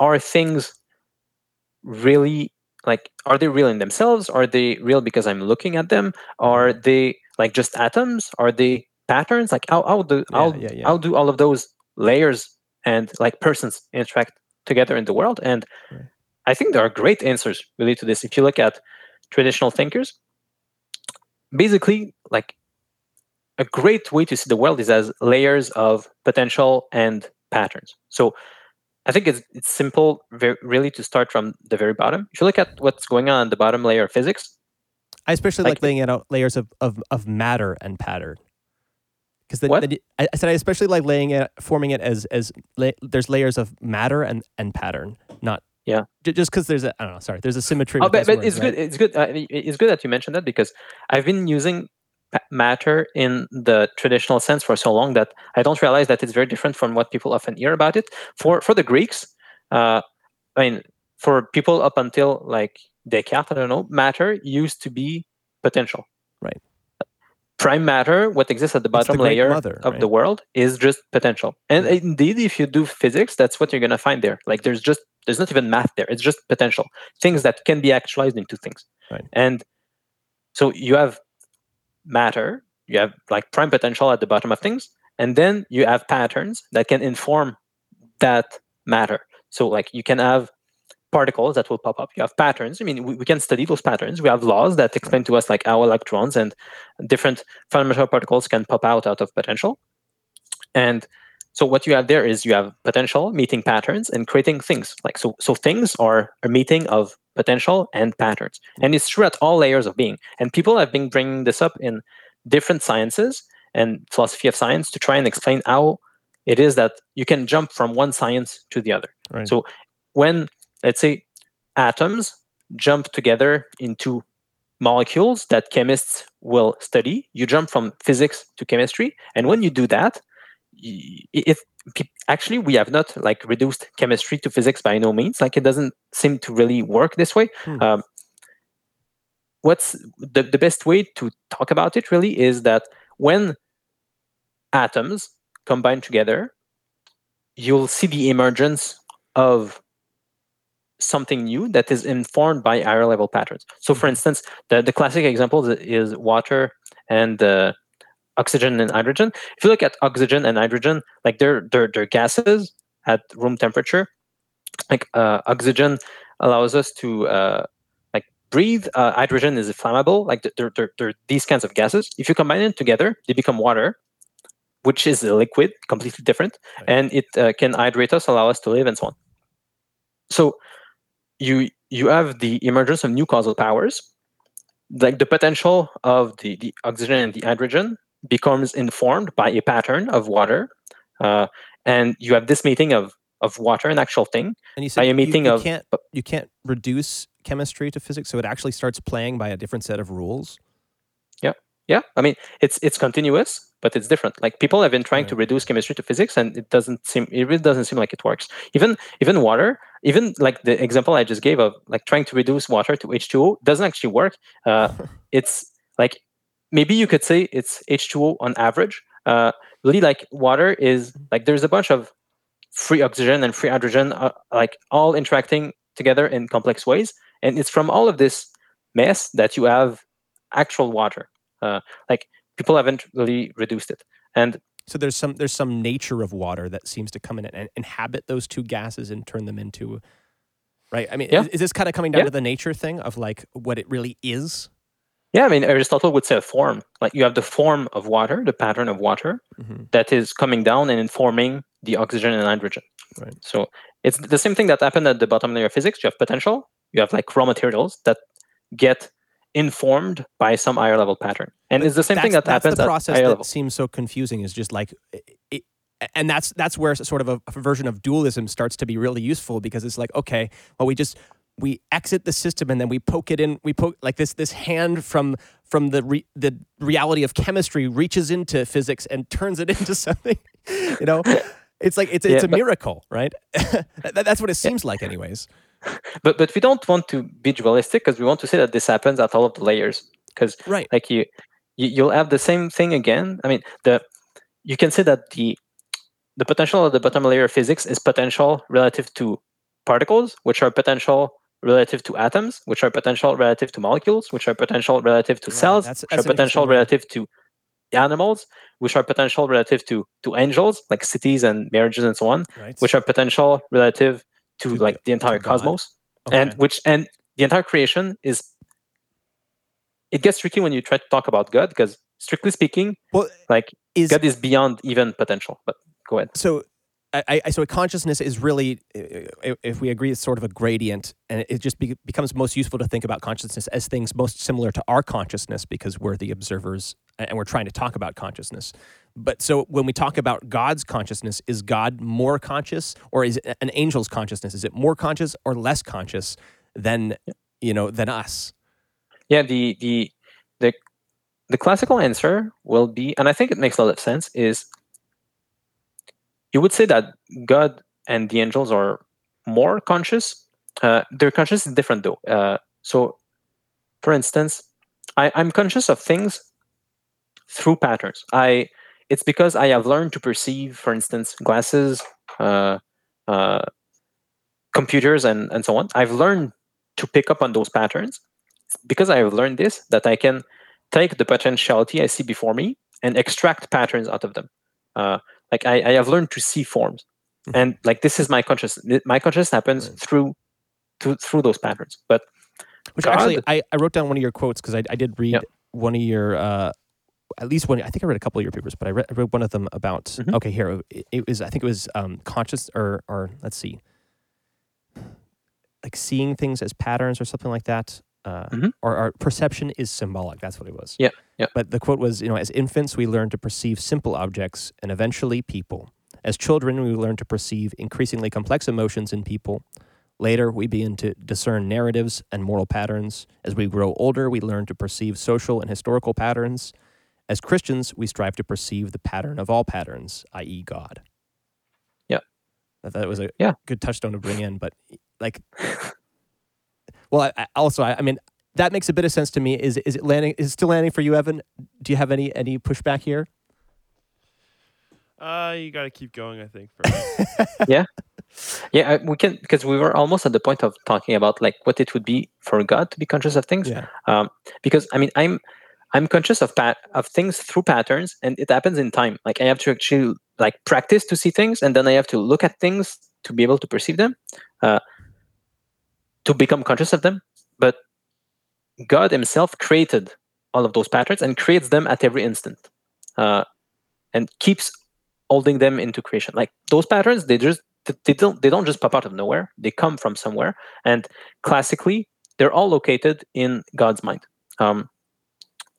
are things really like are they real in themselves are they real because i'm looking at them are mm-hmm. they like just atoms are they patterns like how, how do yeah, how, yeah, yeah. how do all of those layers and like persons interact together in the world and right. I think there are great answers really to this. If you look at traditional thinkers, basically, like a great way to see the world is as layers of potential and patterns. So I think it's it's simple, very, really, to start from the very bottom. If you look at what's going on in the bottom layer of physics, I especially like, like laying out layers of, of, of matter and pattern. Because I said I especially like laying it, forming it as as la- there's layers of matter and and pattern, not yeah. Just because there's a, I don't know, sorry, there's a symmetry. Oh, but, but words, it's right? good. It's good. Uh, it's good that you mentioned that because I've been using matter in the traditional sense for so long that I don't realize that it's very different from what people often hear about it. For for the Greeks, uh, I mean, for people up until like Descartes, I don't know, matter used to be potential. Right prime matter, what exists at the bottom the layer mother, of right? the world, is just potential. And indeed, if you do physics, that's what you're gonna find there. Like there's just there's not even math there. It's just potential. Things that can be actualized into things. Right. And so you have matter, you have like prime potential at the bottom of things, and then you have patterns that can inform that matter. So like you can have particles that will pop up. You have patterns. I mean, we, we can study those patterns. We have laws that explain to us like how electrons and different fundamental particles can pop out out of potential. And so what you have there is you have potential meeting patterns and creating things. Like so, so things are a meeting of potential and patterns, and it's true at all layers of being. And people have been bringing this up in different sciences and philosophy of science to try and explain how it is that you can jump from one science to the other. Right. So when let's say atoms jump together into molecules that chemists will study. You jump from physics to chemistry, and when you do that, it, actually we have not like reduced chemistry to physics by no means. Like it doesn't seem to really work this way. Hmm. Um, what's the, the best way to talk about it really is that when atoms combine together, you'll see the emergence of something new that is informed by higher level patterns. So, for mm-hmm. instance, the, the classic example is water and uh, oxygen and hydrogen. If you look at oxygen and hydrogen, like they're they're, they're gases at room temperature. Like uh, oxygen allows us to uh, like breathe. Uh, hydrogen is flammable. Like they're, they're, they're these kinds of gases. If you combine them together, they become water, which is a liquid, completely different, right. and it uh, can hydrate us, allow us to live, and so on. So you you have the emergence of new causal powers like the potential of the, the oxygen and the hydrogen becomes informed by a pattern of water uh, and you have this meeting of of water an actual thing and you said by a meeting you, you of can't, you can't reduce chemistry to physics so it actually starts playing by a different set of rules yeah yeah i mean it's it's continuous but it's different. Like people have been trying right. to reduce chemistry to physics, and it doesn't seem it really doesn't seem like it works. Even even water, even like the example I just gave of like trying to reduce water to H2O doesn't actually work. Uh, it's like maybe you could say it's H2O on average. Uh, really, like water is like there's a bunch of free oxygen and free hydrogen, uh, like all interacting together in complex ways, and it's from all of this mess that you have actual water. Uh, like people haven't really reduced it. And so there's some there's some nature of water that seems to come in and inhabit those two gases and turn them into right. I mean, yeah. is, is, this kind of coming down yeah. to the nature thing of like what it really is? Yeah, I mean Aristotle would say a form. Like you have the form of water, the pattern of water mm-hmm. that is coming down and informing the oxygen and hydrogen. Right. So it's the same thing that happened at the bottom layer of physics. You have potential. You have like raw materials that get informed by some higher level pattern. And but it's the same thing that that's happens the process at that level. seems so confusing is just like it, and that's that's where sort of a, a, version of dualism starts to be really useful because it's like okay well we just we exit the system and then we poke it in we poke like this this hand from from the re, the reality of chemistry reaches into physics and turns it into something you know? It's like it's it's yeah, a miracle right? That, that's what it seems yeah. like anyways. But but we don't want to be dualistic because we want to say that this happens at all of the layers. Because right. like you, you you'll have the same thing again. I mean the you can say that the the potential of the bottom layer of physics is potential relative to particles which are potential relative to atoms which are potential relative to molecules which are potential relative to right. cells that's, that's which are potential relative to animals which are potential relative to to angels like cities and marriages and so on right. which are potential relative to, to like the entire cosmos okay. and which and the entire creation is it gets tricky when you try to talk about god because strictly speaking well like is, god is beyond even potential but go ahead so I, I, so a consciousness is really, if we agree, it's sort of a gradient, and it just be, becomes most useful to think about consciousness as things most similar to our consciousness because we're the observers and we're trying to talk about consciousness. But so when we talk about God's consciousness, is God more conscious or is an angel's consciousness? Is it more conscious or less conscious than you know than us? Yeah, the the the the classical answer will be, and I think it makes a lot of sense, is you would say that God and the angels are more conscious. Uh, their conscious is different though. Uh, so, for instance, I, I'm conscious of things through patterns. I it's because I have learned to perceive, for instance, glasses, uh, uh, computers, and and so on. I've learned to pick up on those patterns because I have learned this that I can take the potentiality I see before me and extract patterns out of them. Uh, like I, I, have learned to see forms, mm-hmm. and like this is my consciousness. My consciousness happens right. through, through through those patterns. But which God, actually, I, I wrote down one of your quotes because I, I did read one of your uh, at least one. I think I read a couple of your papers, but I read, I read one of them about. Mm-hmm. Okay, here it, it, was. I think it was um, conscious or or let's see, like seeing things as patterns or something like that. Uh, mm-hmm. or our perception is symbolic. That's what it was. Yeah, yeah. But the quote was, you know, as infants we learn to perceive simple objects and eventually people. As children we learn to perceive increasingly complex emotions in people. Later, we begin to discern narratives and moral patterns. As we grow older, we learn to perceive social and historical patterns. As Christians, we strive to perceive the pattern of all patterns, i.e., God. Yeah. I thought it was a yeah. good touchstone to bring in, but like, well, I, I also, I, I, mean, that makes a bit of sense to me. Is is it landing? Is it still landing for you, Evan? Do you have any any pushback here? Uh, you got to keep going. I think. yeah, yeah. We can because we were almost at the point of talking about like what it would be for God to be conscious of things. Yeah. Um, because I mean, I'm I'm conscious of pat of things through patterns, and it happens in time. Like I have to actually like practice to see things, and then I have to look at things to be able to perceive them, uh, to become conscious of them. But God Himself created all of those patterns and creates them at every instant, uh, and keeps holding them into creation. Like those patterns, they just they don't they don't just pop out of nowhere. They come from somewhere, and classically, they're all located in God's mind. Um,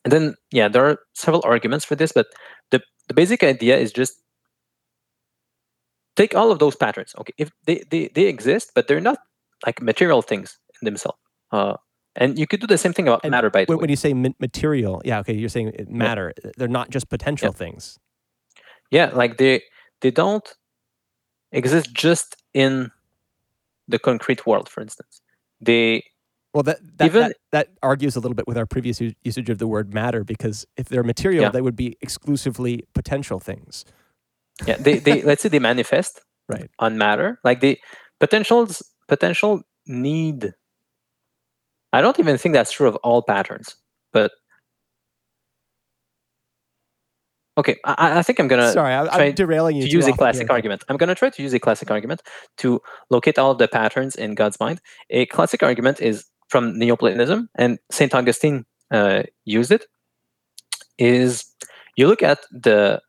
and then, yeah, there are several arguments for this, but the the basic idea is just take all of those patterns. Okay, if they they, they exist, but they're not like material things in themselves. Uh, and you could do the same thing about And matter, by the when, way. when you say material, yeah, okay, you're saying it matter. They're not just potential things. yeah like they they don't exist just in the concrete world for instance they Well, that that, Even- that that argues a little bit with our previous u- usage of the word matter because if they're material, Yeah. they would be exclusively potential things. yeah they, they let's say they manifest Right. on matter like the potentials potential need i don't even think that's true of all patterns but okay i, I think i'm gonna Sorry, I, I'm derailing you. to use a classic here. argument. I'm to try to use a classic argument to locate all of the patterns in God's mind. A classic argument is from Neoplatonism, and Saint Augustine uh, used it. Is you look at the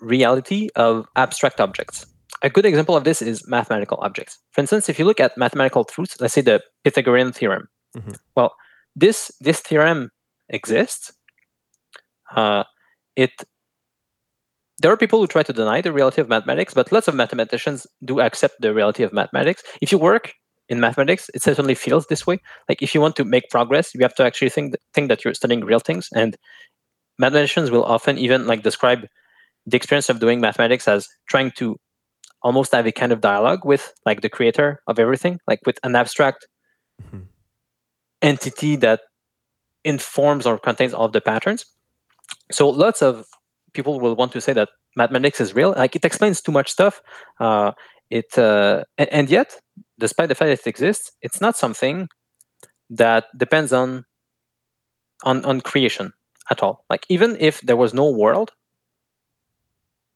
reality of abstract objects. A good example of this is mathematical objects. For instance, if you look at mathematical truths, let's say the Pythagorean theorem. Mhm. Well, this this theorem exists. Uh, it there are people who try to deny the reality of mathematics, but lots of mathematicians do accept the reality of mathematics. If you work in mathematics, it certainly feels this way. Like if you want to make progress, you have to actually think think that you're studying real things. And mathematicians will often even like describe the experience of doing mathematics as trying to almost have a kind of dialogue with like the creator of everything, like with an abstract Mhm. entity that informs or contains all of the patterns. So lots of people will want to say that mathematics is real. Like it explains too much stuff. Uh, it uh, and, and yet, despite the fact that it exists, it's not something that depends on on on creation at all. Like even if there was no world,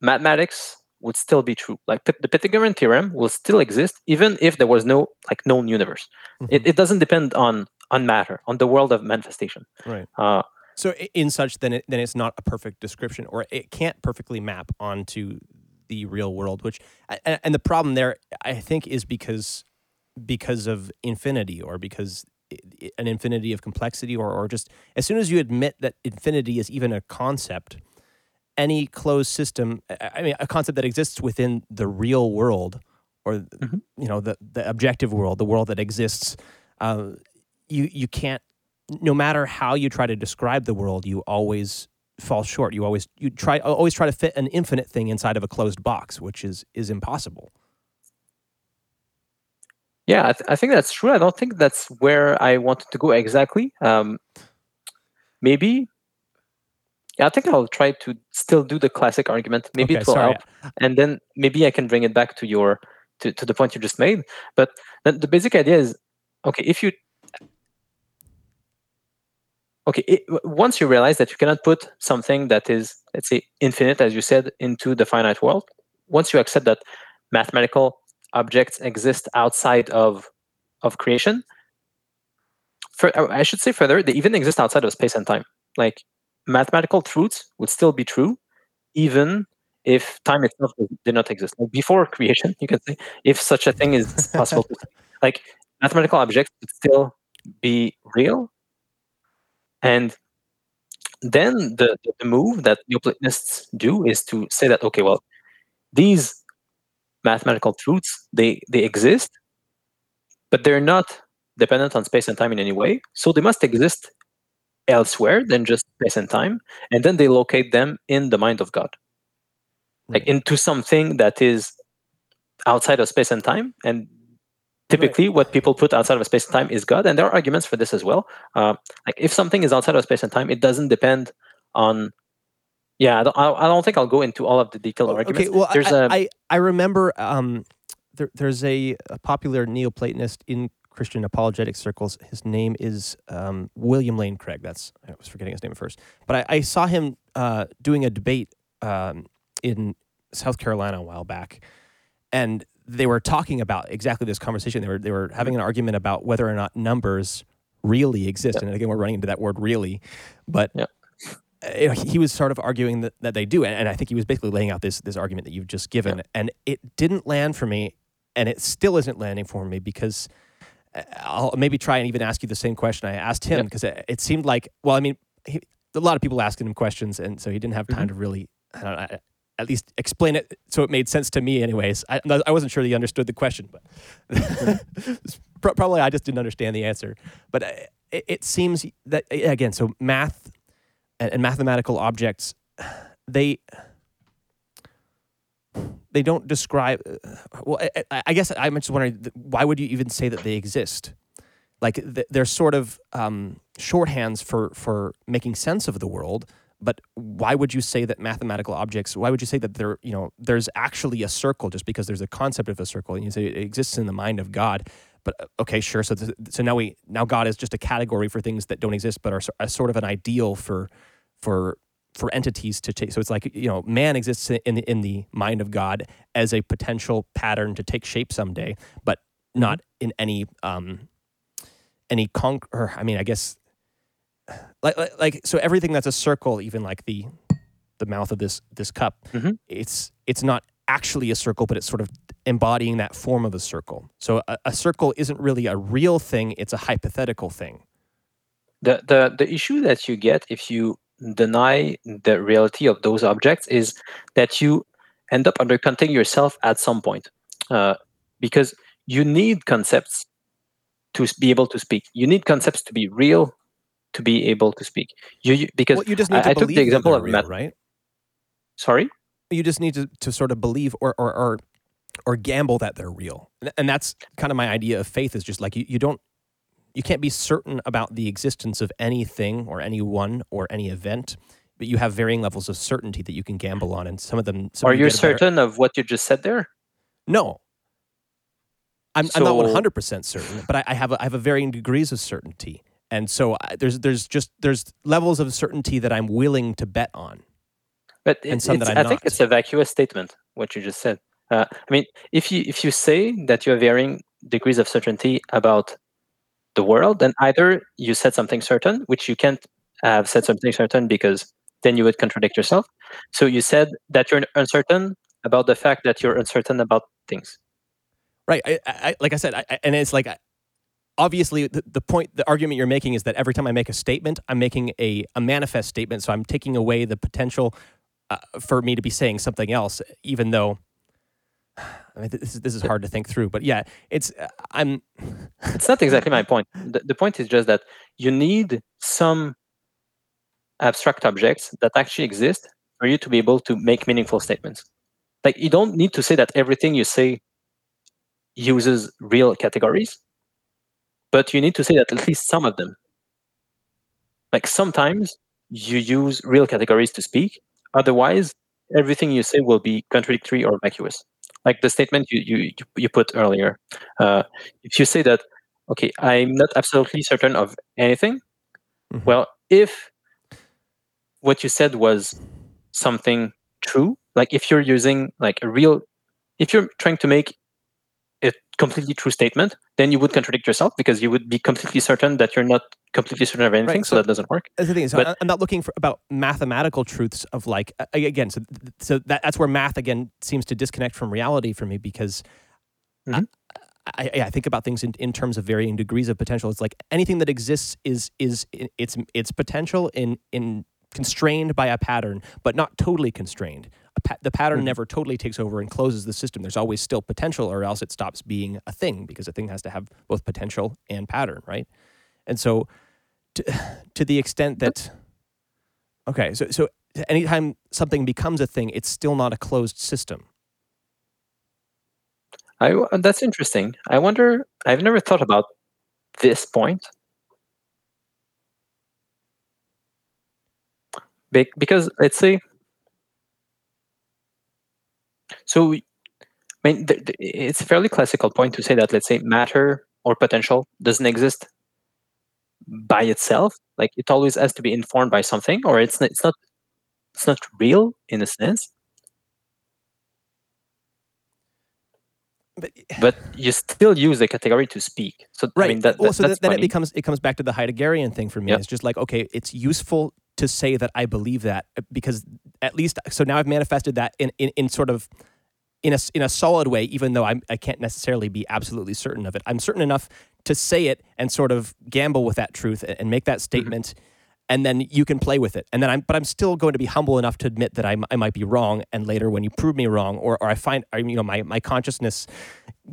mathematics would still be true. Like the Pythagorean theorem will still exist even if there was no like known universe. It, Mhm. it doesn't depend on on matter, on the world of manifestation. Right. Uh, So in such, then it, then it's not a perfect description, or it can't perfectly map onto the real world. Which and, the problem there, I think, is because because of infinity, or because an infinity of complexity, or or just as soon as you admit that infinity is even a concept, any closed system, I mean, a concept that exists within the real world, or Mhm. you know, the the objective world, the world that exists. Uh, you you can't no matter how you try to describe the world, you always fall short. You always you try always try to fit an infinite thing inside of a closed box, which is is impossible. Yeah, I, th- I think that's true. I don't think that's where I wanted to go exactly. Um, maybe. Yeah, I think I'll try to still do the classic argument. Maybe Okay, it will sorry. help, and then maybe I can bring it back to your to, to the point you just made. But the, the basic idea is, okay, if you okay, it, once you realize that you cannot put something that is let's say infinite, as you said, into the finite world, once you accept that mathematical objects exist outside of of creation. For, I should say further, they even exist outside of space and time. Like mathematical truths would still be true, even if time itself did not exist. Like before creation, you can say, if such a thing is possible, to like mathematical objects would still be real, and then the, the- the move that Neoplatonists do is to say that okay, well, these mathematical truths they they exist but they're not dependent on space and time in any way. So they must exist elsewhere than just space and time and then they locate them in the mind of god. Like into something that is outside of space and time and typically what people put outside of space and time is god and there are arguments for this as well. Uh, like if something is outside of space and time it doesn't depend on yeah, I don't, I don't think I'll go into all of the detailed Oh, arguments. Okay, well, There's I, a I I remember um, there, there's a, a popular Neoplatonist in Christian apologetic circles. His name is um, William Lane Craig. That's I was forgetting his name at first, but I, I saw him uh, doing a debate um, in South Carolina a while back, and they were talking about exactly this conversation. They were they were having an argument about whether or not numbers really exist. Yep. And again, we're running into that word "really," but Yep. you know, he was sort of arguing that, that they do, and, and I think he was basically laying out this this argument that you've just given, and it didn't land for me, and it still isn't landing for me because I'll maybe try and even ask you the same question I asked him Yep. because it, it seemed like well, I mean, he, a lot of people asking him questions, and so he didn't have time to really, I don't know, at least explain it so it made sense to me. Anyways, I, I wasn't sure that he understood the question, but Pro- probably I just didn't understand the answer. But uh, it, it seems that again, so math and, and mathematical objects, they they don't describe. Well, I- I, guess I'm just wondering why would you even say that they exist? Like they're sort of um, shorthands for for making sense of the world. But why would you say that mathematical objects? Why would you say that there, you know, there's actually a circle just because there's a concept of a circle, and you say it exists in the mind of God? But uh, okay, sure. So th- so now we now God is just a category for things that don't exist, but are so- a sort of an ideal for for for entities to take. So it's like you know, man exists in the, in the mind of God as a potential pattern to take shape someday, but not in any um any con. Or I mean, I guess like like, like so everything that's a circle, even like the the mouth of this this cup, Mhm. it's it's not actually a circle, but it's sort of embodying that form of a circle. So a, a circle isn't really a real thing; it's a hypothetical thing. the, the the issue that you get if you deny the reality of those objects is that you end up undercutting yourself at some point uh, because you need concepts to be able to speak you need concepts to be real to be able to speak you, you because well, you just need I- to I took the example of real, math- right? sorry You just need to, to sort of believe or, or or or gamble that they're real, and, and that's kind of my idea of faith. Is just like you, you don't you can't be certain about the existence of anything or anyone or any event, but you have varying levels of certainty that you can gamble on, and some of them. Some are you a better- certain of what you just said there No. I'm, I'm not 100% certain, but I, I have a, I have a varying degrees of certainty. And so I, there's there's just there's levels of certainty that I'm willing to bet on. But And it- some that I'm I think not. it's a vacuous statement. What you just said. Uh, I mean, if you if you say that you have varying degrees of certainty about the world, then either you said something certain, which you can't have said something certain because then you would contradict yourself. So you said that you're uncertain about the fact that you're uncertain about things. Right. I, I, like I said, I, and it's like, obviously, the, the point, the argument you're making is that every time I make a statement, I'm making a, a manifest statement. So I'm taking away the potential uh, for me to be saying something else, even though. I mean, this is this is hard to think through, but yeah, it's uh, I'm It's not exactly my point. The, the point is just that you need some abstract objects that actually exist for you to be able to make meaningful statements. Like you don't need to say that everything you say uses real categories, but you need to say that at least some of them. Like sometimes you use real categories to speak, otherwise everything you say will be contradictory or vacuous. Like the statement you you you put earlier. Uh, if you say that okay, I'm not absolutely certain of anything. Mhm. Well, if what you said was something true, like if you're using like a real, if you're trying to make a completely true statement, then you would contradict yourself because you would be completely certain that you're not completely certain of anything. Right, so, so- that doesn't work. That's the thing. So But- I'm not looking for about mathematical truths of like again. So so that, that's where math again seems to disconnect from reality for me because Mhm. I, I, I think about things in, in terms of varying degrees of potential. It's like anything that exists is is its its potential in in constrained by a pattern, but not totally constrained. Pa- the pattern Mhm. never totally takes over and closes the system. There's always still potential, or else it stops being a thing because a thing has to have both potential and pattern, right? And so, to, to the extent that, okay, so so anytime something becomes a thing, it's still not a closed system. I that's interesting. I wonder. I've never thought about this point Be- because let's say So, I mean, th- th- it's a fairly classical point to say that, let's say, matter or potential doesn't exist by itself. Like it always has to be informed by something, or it's not, it's not it's not real in a sense. But, but you still use the category to speak. So right. I mean, that, that, well, so that's then funny. it becomes it comes back to the Heideggerian thing for me. Yep. It's just like okay, it's useful to say that I believe that uh, because at least so now I've manifested that in in, in sort of in a in a solid way, even though I'm, I can't necessarily be absolutely certain of it. I'm certain enough to say it and sort of gamble with that truth and, and make that statement. Mm-hmm. And then you can play with it, and then I'm, but I'm still going to be humble enough to admit that I, I might be wrong. And later, when you prove me wrong, or, or I find, or, you know, my, my consciousness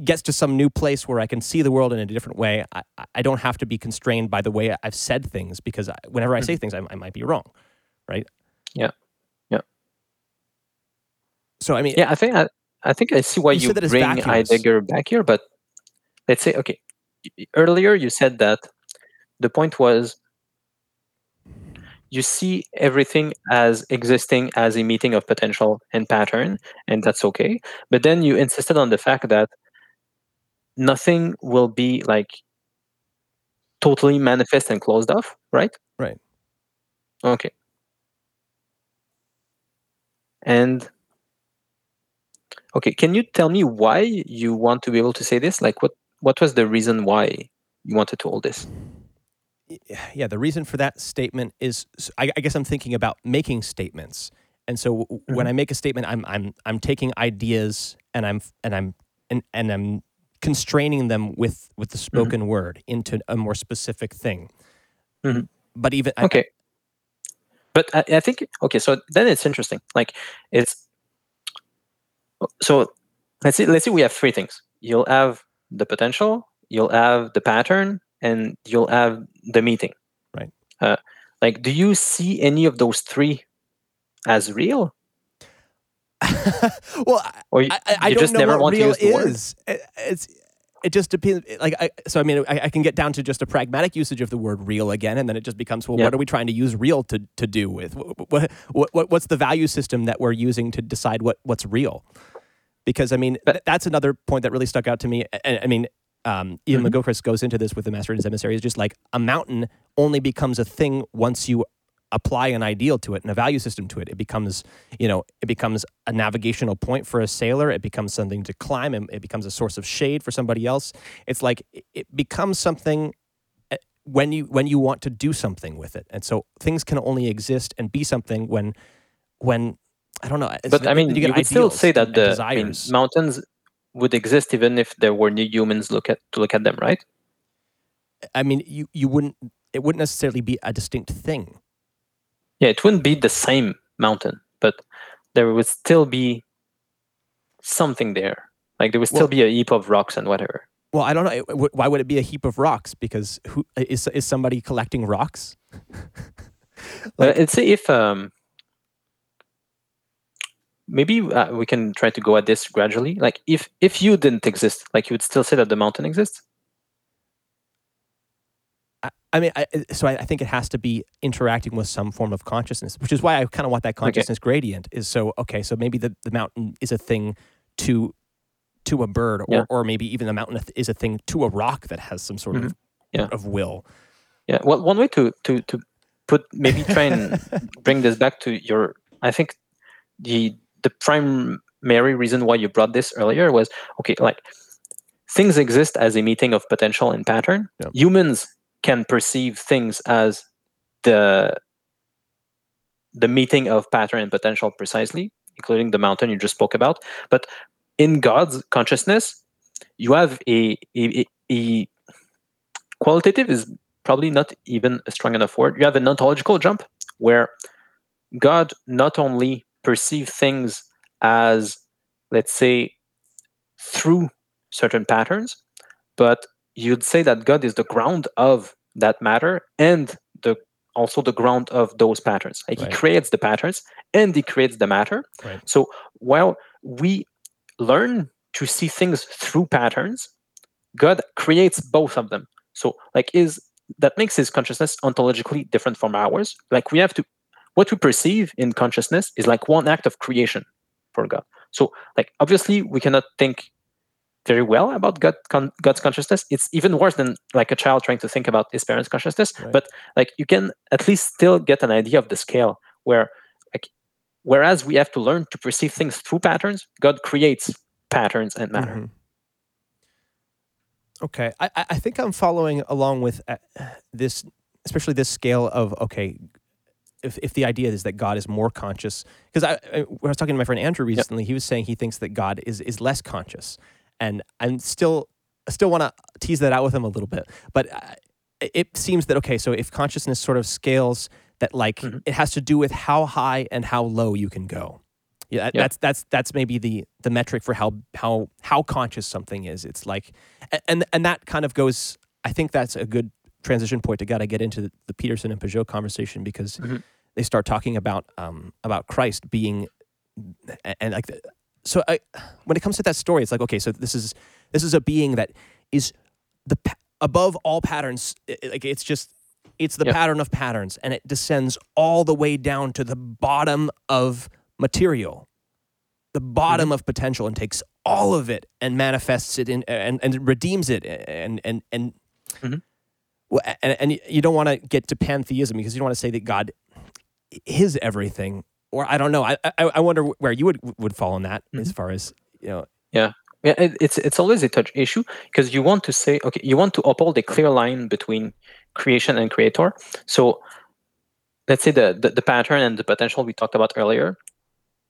gets to some new place where I can see the world in a different way, I, I don't have to be constrained by the way I've said things because I, whenever I say mm-hmm. things, I, I might be wrong, right? Yeah, yeah. So I mean, yeah, I think I, I think I see why You you, that bring. Heidegger back here, but let's say okay. Earlier you said that the point was you see everything as existing as a meeting of potential and pattern, and that's okay. But then you insisted on the fact that nothing will be like totally manifest and closed off, right? Right. Okay. And okay, can you tell me why you want to be able to say this? Like what what was the reason why you wanted to hold this? yeah, the reason for that statement is I, I guess I'm thinking about making statements, and so w- when I make a statement, I'm I'm I'm taking ideas and I'm and I'm and, and I'm constraining them with with the spoken word into a more specific thing. Mhm. But even I- Okay. But I, I think okay, so then it's interesting. Like it's so let's see let's see we have three things. You'll have the potential, you'll have the pattern, and you'll have the meeting. Right. Uh, like do you see any of those three as real? well, I- Or you, I, I, I you don't just know never what want to real use the word? is. It, it's it just depends. Like I, so, I mean, I, I can get down to just a pragmatic usage of the word "real" again, and then it just becomes, well, what are we trying to use "real" to to do with? What, what, what what's the value system that we're using to decide what what's real? Because I mean, But- th- that's another point that really stuck out to me. And I mean, um, Ian Mhm. McGilchrist goes into this with the Master and his emissary. Is just like a mountain only becomes a thing once you apply an ideal to it and a value system to it. It becomes, you know, it becomes a navigational point for a sailor. It becomes something to climb. and It becomes a source of shade for somebody else. It's like it- it becomes something uh, when you when you want to do something with it. And so things can only exist and be something when when I don't know. But I mean, you you, would still say that the I mean, mountains would exist even if there were new humans look at to look at them, right? I mean, you you wouldn't. It wouldn't necessarily be a distinct thing. Yeah, it wouldn't be the same mountain, but there would still be something there. Like there would still Well- be a heap of rocks and whatever. Well, I don't know. Why would it be a heap of rocks? Because who is is somebody collecting rocks? But let's say if um, maybe uh, we can try to go at this gradually. Like if if you didn't exist, like you would still say that the mountain exists. I, I mean, I, so I, I think it has to be interacting with some form of consciousness, which is why I kind of want that consciousness gradient. Is so okay. So maybe the, the mountain is a thing to to a bird, or, Yeah. or maybe even the mountain is a thing to a rock that has some sort of Mm-hmm. Yeah. of will. Yeah. Well, one way to to to put maybe try and bring this back to your. I think the the primary reason why you brought this earlier was okay. Like things exist as a meeting of potential and pattern. Yep. Humans can perceive things as the the meeting of pattern and potential precisely, including the mountain you just spoke about. But in God's consciousness, you have a a, a, a qualitative is probably not even a strong enough word. You have an ontological jump where God not only perceives things as, let's say, through certain patterns, but you'd say that God is the ground of that matter and the also the ground of those patterns. Like Right. he creates the patterns and he creates the matter. Right. So while we learn to see things through patterns, God creates both of them. So like is that makes his consciousness ontologically different from ours. Like we have to what we perceive in consciousness is like one act of creation for God. So, like, obviously, we cannot think very well about God, con- God's consciousness. It's even worse than like a child trying to think about his parents' consciousness. Right. But like, you can at least still get an idea of the scale. Where, like, whereas we have to learn to perceive things through patterns, God creates patterns and matter. Mm-hmm. Okay, I, I think I'm following along with uh, this, especially this scale of okay, if, if the idea is that God is more conscious, because I, I, when I was talking to my friend Andrew recently, yep. he was saying he thinks that God is is less conscious, and I'm still I still want to tease that out with him a little bit, but uh, it seems that okay, so if consciousness sort of scales, that like mm-hmm. it has to do with how high and how low you can go. Yeah, yep. that's that's that's maybe the the metric for how how how conscious something is. It's like, and and that kind of goes. I think that's a good transition point to gotta get into the Peterson and Pageau conversation because mm-hmm. they start talking about um, about Christ being and like the, so I, when it comes to that story it's like okay so this is this is a being that is the above all patterns like it's just it's the yep. pattern of patterns and it descends all the way down to the bottom of material the bottom mm-hmm. of potential and takes all of it and manifests it in and, and redeems it and and and mm-hmm and, and you don't want to get to pantheism because you don't want to say that God is everything. Or I don't know. I I, I wonder where you would would fall on that mm-hmm. as far as you know. Yeah, yeah. It, it's it's always a touch issue because you want to say okay, you want to uphold a clear line between creation and creator. So let's say the, the, the pattern and the potential we talked about earlier.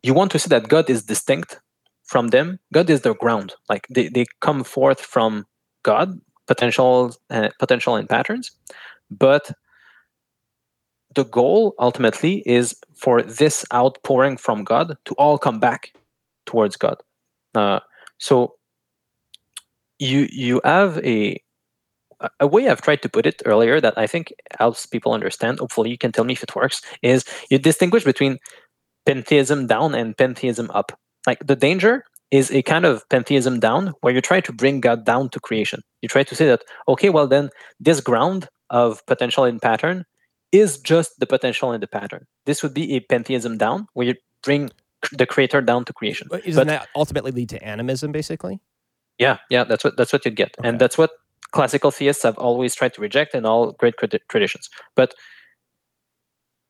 You want to say that God is distinct from them. God is their ground. Like they, they come forth from God potential uh, potential and patterns but the goal ultimately is for this outpouring from god to all come back towards god uh, so you you have a a way I've tried to put it earlier that I think helps people understand. Hopefully, you can tell me if it works. Is you distinguish between pantheism down and pantheism up. Like the danger is a kind of pantheism down where you try to bring God down to creation. You try to say that, okay, well, then this ground of potential in pattern is just the potential in the pattern. This would be a pantheism down where you bring the creator down to creation. But Doesn't but, that ultimately lead to animism, basically? Yeah, yeah, that's what that's what you'd get, okay. and that's what classical theists have always tried to reject in all great traditions. But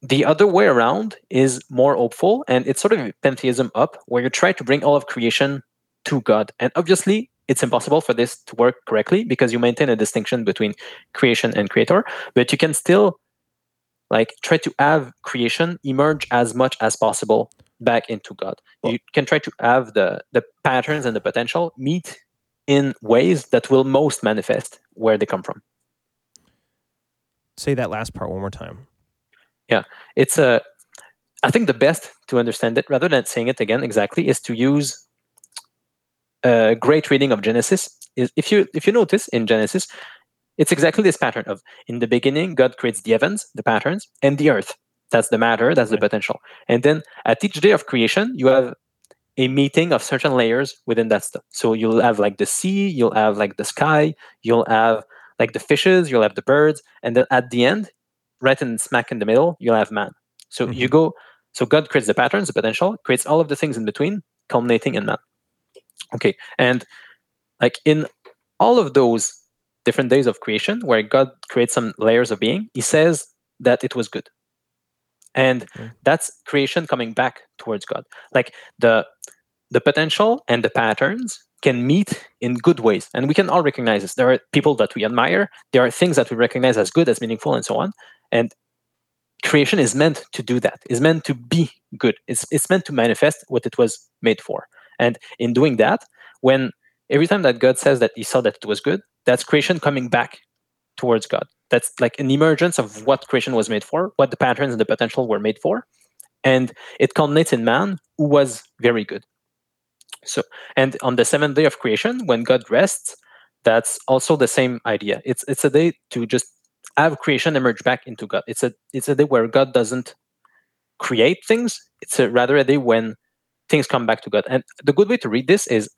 the other way around is more hopeful, and it's sort of pantheism up, where you try to bring all of creation to God. And obviously, it's impossible for this to work correctly because you maintain a distinction between creation and creator, but you can still like try to have creation emerge as much as possible back into God. Well, you can try to have the the patterns and the potential meet in ways that will most manifest where they come from. Say that last part one more time. Yeah, it's a. I think the best to understand it, rather than saying it again exactly, is to use a great reading of Genesis. Is if you if you notice in Genesis, it's exactly this pattern of in the beginning God creates the heavens, the patterns, and the earth. That's the matter. That's the potential. And then at each day of creation, you have a meeting of certain layers within that stuff. So you'll have like the sea, you'll have like the sky, you'll have like the fishes, you'll have the birds, and then at the end, right in smack in the middle, you'll have man. So mm-hmm. you go, so God creates the patterns, the potential, creates all of the things in between, culminating in man. Okay, and like in all of those different days of creation, where God creates some layers of being, He says that it was good, and okay. that's creation coming back towards God. Like the the potential and the patterns can meet in good ways. And we can all recognize this. There are people that we admire, there are things that we recognize as good, as meaningful, and so on. And creation is meant to do that, is meant to be good. It's, it's meant to manifest what it was made for. And in doing that, when every time that God says that he saw that it was good, that's creation coming back towards God. That's like an emergence of what creation was made for, what the patterns and the potential were made for. And it culminates in man who was very good. So, and on the seventh day of creation, when God rests, that's also the same idea. It's it's a day to just have creation emerge back into God. It's a it's a day where God doesn't create things. It's a, rather a day when things come back to God. And the good way to read this is,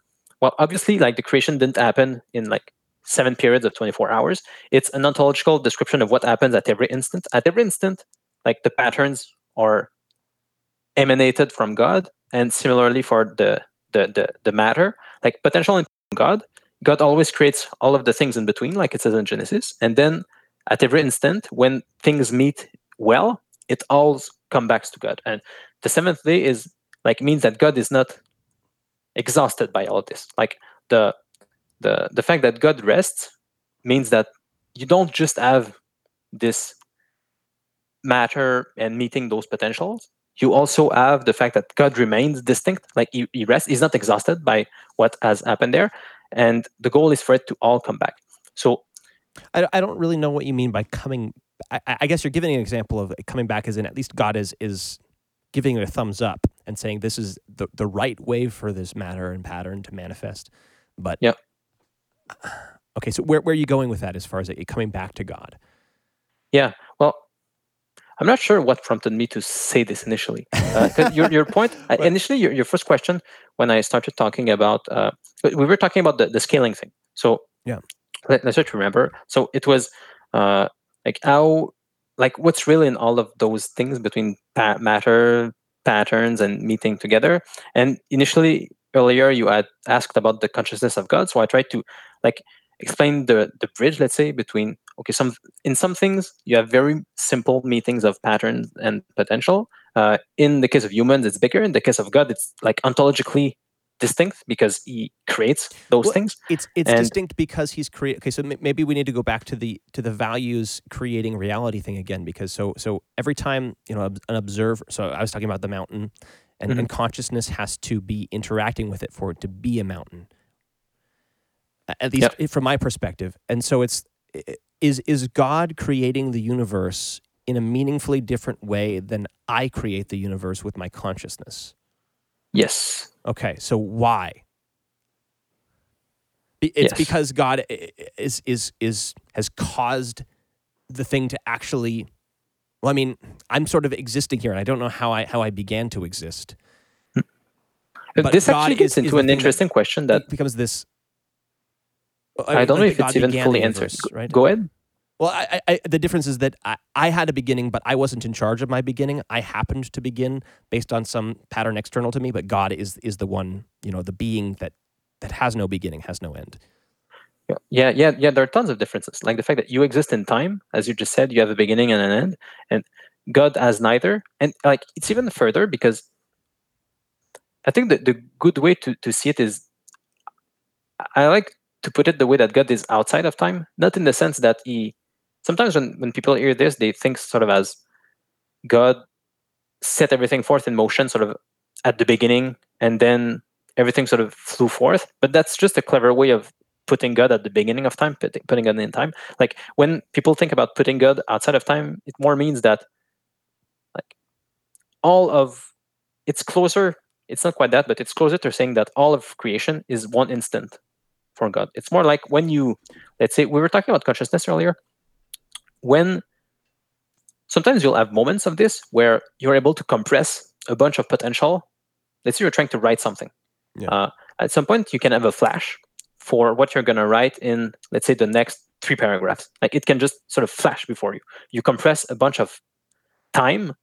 well, obviously, like the creation didn't happen in like seven periods of 24 hours. It's an ontological description of what happens at every instant. At every instant, like the patterns are emanated from God, and similarly for the the the, the matter like potential in god god always creates all of the things in between like it says in genesis and then at every instant when things meet well it all comes back to god. And the seventh day is like means that god is not exhausted by all this. Like the the the fact that god rests means that you don't just have this matter and meeting those potentials. You also have the fact that god remains distinct. Like he, he rests. He's not exhausted by what has happened there. And the goal is for it to all come back. So i, I don't really know what you mean by coming I, I guess you're giving an example of coming back as in at least god is is giving it a thumbs up and saying this is the, the right way for this matter and pattern to manifest but yeah okay so where, where are you going with that as far as it coming back to god yeah well I'm not sure what prompted me to say this initially. Uh, your, your point, uh, initially, your, your first question, when I started talking about, uh, we were talking about the, the scaling thing. So, yeah, let, us to remember. So, it was uh, like how, like, what's really in all of those things between pa- matter, patterns, and meeting together. And initially, earlier, you had asked about the consciousness of God. So, I tried to, like, explain the, the bridge, let's say, between okay some in some things you have very simple meetings of patterns and potential uh, in the case of humans it's bigger in the case of god it's like ontologically distinct because he creates those well, things it's it's and, distinct because he's create okay so m- maybe we need to go back to the to the values creating reality thing again because so so every time you know an observer so i was talking about the mountain and, mm-hmm. and consciousness has to be interacting with it for it to be a mountain at least yep. from my perspective and so it's is is God creating the universe in a meaningfully different way than I create the universe with my consciousness? Yes. Okay, so why? It's yes. because God is is is has caused the thing to actually well I mean, I'm sort of existing here and I don't know how I how I began to exist. But this God actually gets is, into is an interesting question that becomes this I, I don't know if it's even fully answered. Right? Go ahead. Well, I, I, the difference is that I, I had a beginning, but I wasn't in charge of my beginning. I happened to begin based on some pattern external to me, but God is is the one, you know, the being that that has no beginning, has no end. Yeah, yeah, yeah. There are tons of differences, like the fact that you exist in time, as you just said, you have a beginning and an end, and God has neither. And like it's even further because I think that the good way to to see it is, I like to put it the way that God is outside of time, not in the sense that he. Sometimes when, when people hear this, they think sort of as God set everything forth in motion, sort of at the beginning, and then everything sort of flew forth. But that's just a clever way of putting God at the beginning of time, putting God in time. Like when people think about putting God outside of time, it more means that like all of it's closer. It's not quite that, but it's closer to saying that all of creation is one instant for God. It's more like when you, let's say, we were talking about consciousness earlier. When sometimes you'll have moments of this where you're able to compress a bunch of potential. Let's say you're trying to write something. Yeah. Uh, at some point, you can have a flash for what you're going to write in, let's say, the next three paragraphs. Like it can just sort of flash before you. You compress a bunch of time,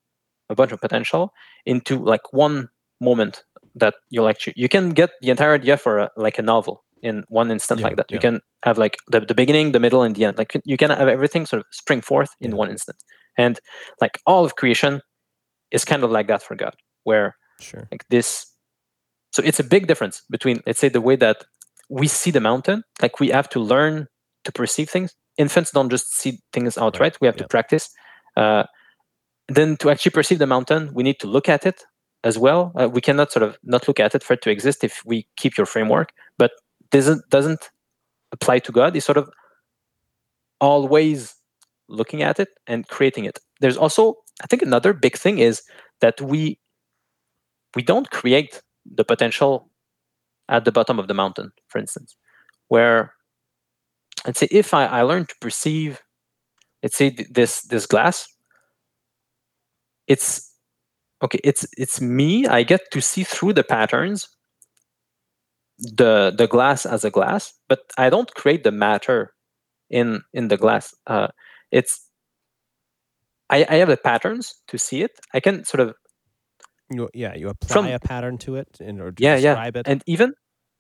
a bunch of potential into like one moment that you'll actually, you can get the entire idea for a, like a novel in one instant yeah, like that. Yeah. You can have like the, the beginning, the middle, and the end. Like you can have everything sort of spring forth in yeah. one instant. And like all of creation is kind of like that for God, where sure. like this. So it's a big difference between, let's say, the way that we see the mountain. Like we have to learn to perceive things. Infants don't just see things outright. Right. We have to practice. Uh, then to actually perceive the mountain, we need to look at it as well. Uh, we cannot sort of not look at it for it to exist if we keep your framework. But doesn't doesn't apply to God. He's sort of always looking at it and creating it. There's also, I think, another big thing is that we we don't create the potential at the bottom of the mountain, for instance, where let's say if I, I learn to perceive, let's say this this glass, it's okay, it's it's me. I get to see through the patterns the the glass as a glass, but I don't create the matter in in the glass. Uh, it's I, I have the patterns to see it. I can sort of You, yeah, you apply From- a pattern to it in order to Yeah, yeah. describe it. and even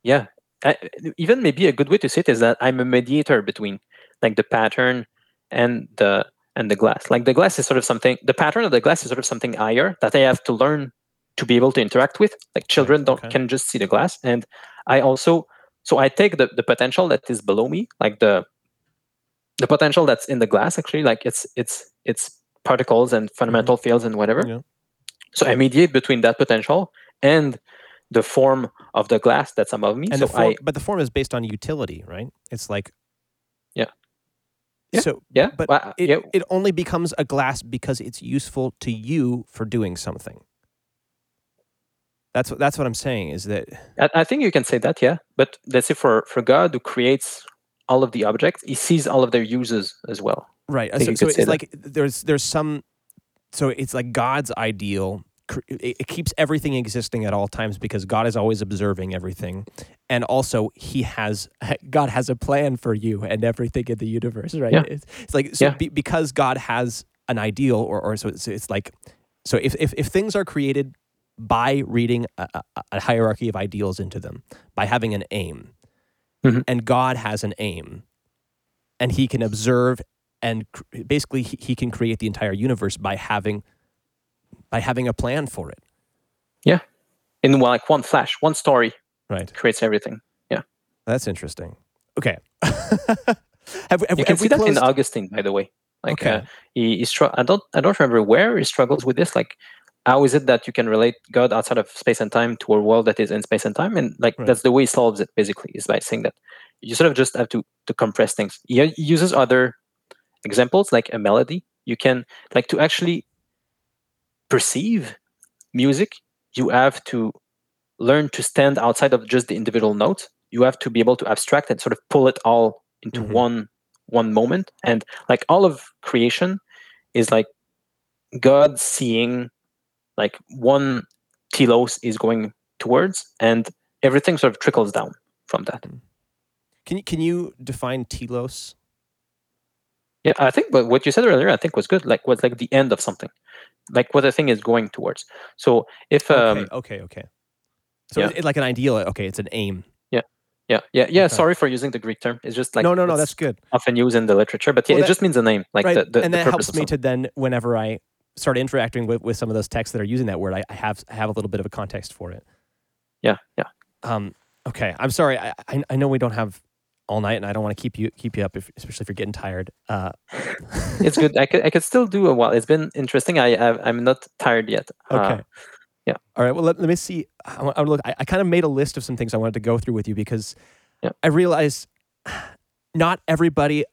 yeah I, even maybe a good way to say it is that i'm a mediator between like the pattern and the and the glass like the glass is sort of something the pattern of the glass is sort of something higher that i have to learn to be able to interact with like children don't okay. can just see the glass and i also so i take the, the potential that is below me like the the potential that's in the glass actually like it's it's it's particles and fundamental mm-hmm. fields and whatever Yeah. so i mediate between that potential and the form of the glass that's above me and so the form, i but the form is based on utility, right? It's like Yeah. Yeah, So yeah but well, it, yeah it only becomes a glass because it's useful to you for doing something. That's what that's what I'm saying is that I, I think you can say that yeah but let's say for for god who creates all of the objects he sees all of their uses as well right. So, so it's that. like there's there's some so it's like God's ideal. It, it keeps everything existing at all times because God is always observing everything, and also He has God has a plan for you and everything in the universe, right? Yeah. It's, it's like so Yeah. be, because God has an ideal, or or so it's, it's like so if, if if things are created by reading a, a, hierarchy of ideals into them, by having an aim, Mhm. and God has an aim, and He can observe and cr- basically he, he can create the entire universe by having by having a plan for it. Yeah, in one, like one flash one story right. creates everything. Yeah, that's interesting. Okay. Have, have, you have can we see that in augustine by the way. Like Okay. uh, he, he str- i don't i don't remember where he struggles with this. Like how is it that you can relate god outside of space and time to a world that is in space and time? And like Right. that's the way he solves it basically is by saying that you sort of just have to to compress things. He uses other examples like a melody. You can like to actually perceive music you have to learn to stand outside of just the individual notes you have to be able to abstract and sort of pull it all into Mhm. one one moment. And like all of creation is like god seeing like one telos is going towards and everything sort of trickles down from that. Can you can you define telos? Yeah i think but what you said earlier i think was good like was like the end of something. Like what the thing is going towards. So if um okay okay. Okay so yeah. it- it- like an ideal okay it's an aim. Yeah yeah yeah Okay. sorry for using the greek term. It's just like no no no that's good. often used in the literature but yeah Well, it just means an aim like right the, the, and the that helps me to then whenever i start interacting with, with some of those texts that are using that word I, I have have a little bit of a context for it yeah yeah Um, okay, I'm sorry. I, I I know we don't have all night, and I don't want to keep you keep you up, if, especially if you're getting tired. Uh, it's good i could i could still do a while it's been interesting i I've, i'm not tired yet Uh, okay. yeah. All right. Well, let, let me see. I, I look. I, I kind of made a list of some things I wanted to go through with you because Yeah. I realized not everybody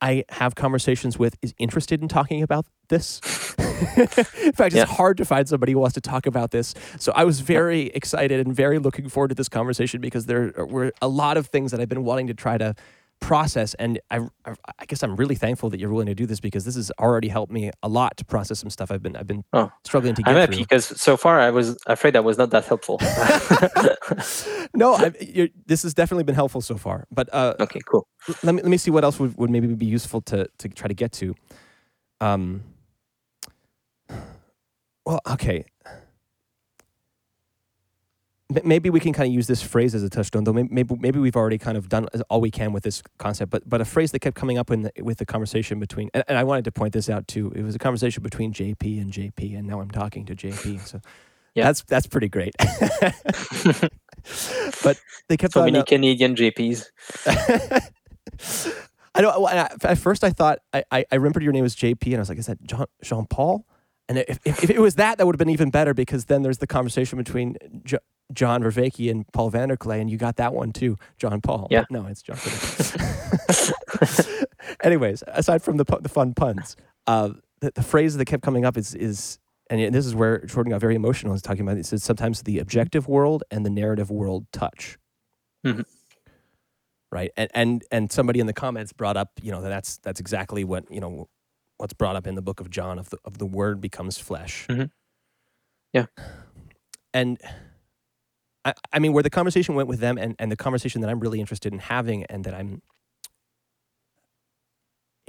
I have conversations with is interested in talking about this. in fact, Yeah. it's hard to find somebody who wants to talk about this. So I was very excited and very looking forward to this conversation because there were a lot of things that I've been wanting to try to process. And I, I, guess I'm really thankful that you're willing to do this because this has already helped me a lot to process some stuff I've been I've been Oh, struggling to get i'm happy because so far i was afraid i was not that helpful no, you're, this has definitely been helpful so far. But uh, okay cool let me let me see what else would, would maybe be useful to to try to get to. Um. Well, okay. Maybe we can kind of use this phrase as a touchstone, though. Maybe maybe, we've already kind of done all we can with this concept. But but a phrase that kept coming up in the, with the conversation between, and, and I wanted to point this out too. It was a conversation between JP and JP, and now I'm talking to JP. So Yeah. that's that's pretty great. but they kept so many uh, canadian jps I know. I- At first, I thought I, I, I remembered your name was JP, and I was like, "Is that John Jean Paul?" And if, if, if it was that, that would have been even better because then there's the conversation between jo- John Vervaeke and Paul Vanderklay, and you got that one too, John Paul. Yeah. No, it's John. Anyways, aside from the the fun puns, uh, the, the phrase that kept coming up is is. And this is where Jordan got very emotional. He's talking about. He says sometimes the objective world and the narrative world touch Mhm. right and and and somebody in the comments brought up you know that that's that's exactly what you know what's brought up in the book of john of the of the word becomes flesh Mhm. Yeah. and I, I mean where the conversation went with them and, and the conversation that i'm really interested in having and that i'm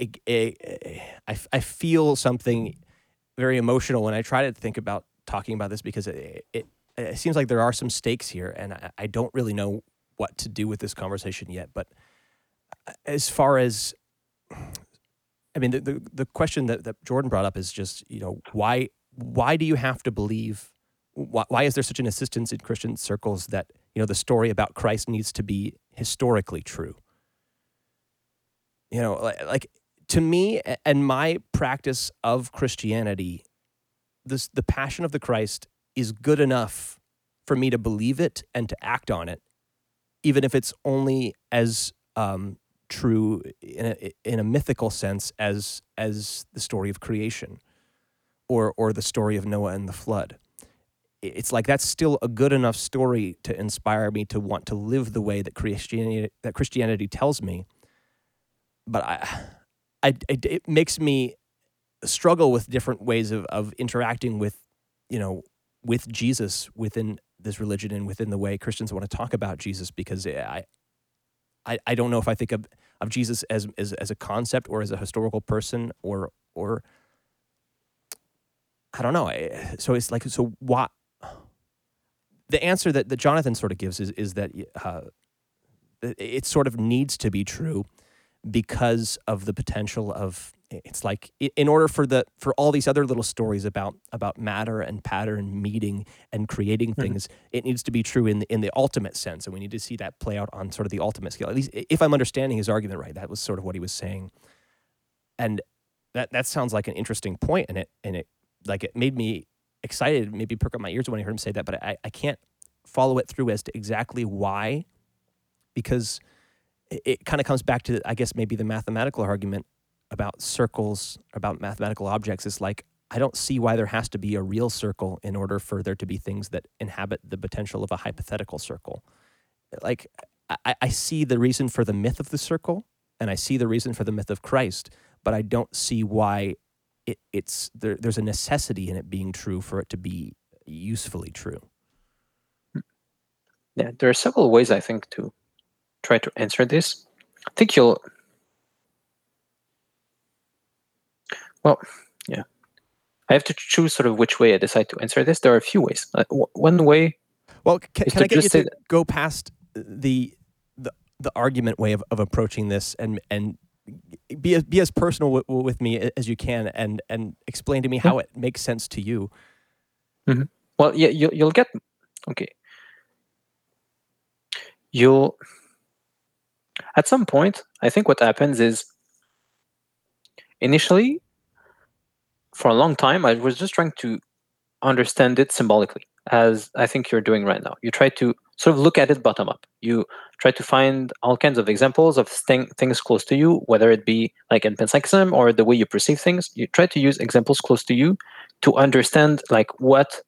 I, I, I- I feel something very emotional when i try to think about talking about this because it, it, it seems like there are some stakes here, and I, I don't really know what to do with this conversation yet. But uh, as far as I mean, the, the, the question that, that Jordan brought up is just, you know, why why do you have to believe? Why, why is there such an insistence in Christian circles that you know the story about Christ needs to be historically true? You know, like, like to me and my practice of Christianity, this the passion of the Christ is good enough for me to believe it and to act on it, even if it's only as um, true in a, in a mythical sense as as the story of creation or or the story of Noah and the flood. It's like that's still a good enough story to inspire me to want to live the way that Christianity that Christianity tells me. But I, I it makes me struggle with different ways of of interacting with, you know, with Jesus within this religion and within the way Christians want to talk about Jesus because I I, I don't know if I think of, of Jesus as, as as a concept or as a historical person or or I don't know. So it's like so what the answer that, that Jonathan sort of gives is is that uh, it sort of needs to be true because of the potential of it's like in order for the for all these other little stories about about matter and pattern meeting and creating mm-hmm. things mm-hmm. it needs to be true in the, in the ultimate sense and we need to see that play out on sort of the ultimate scale at least if i'm understanding his argument right that was sort of what he was saying and that that sounds like an interesting point and it and it like it made me excited maybe perk up my ears when i heard him say that but i i can't follow it through as to exactly why because it, it kind of comes back to i guess maybe the mathematical argument about circles, about mathematical objects is like, I don't see why there has to be a real circle in order for there to be things that inhabit the potential of a hypothetical circle. Like, I, I see the reason for the myth of the circle and I see the reason for the myth of Christ, but I don't see why it, it's there, there's a necessity in it being true for it to be usefully true. Yeah, there are several ways I think to try to answer this. I think you'll Well, yeah. I have to choose sort of which way I decide to answer this. There are a few ways. Uh, one way. Well, can, can I get you to go past the the the argument way of, of approaching this and and be as, be as personal with, with me as you can and and explain to me how it makes sense to you. Mm-hmm. Well, yeah, you, you'll get okay. You'll at some point. I think what happens is initially for a long time, I was just trying to understand it symbolically, as I think you're doing right now. You try to sort of look at it bottom up. You try to find all kinds of examples of things close to you, whether it be like in panpsychism or the way you perceive things. You try to use examples close to you to understand like what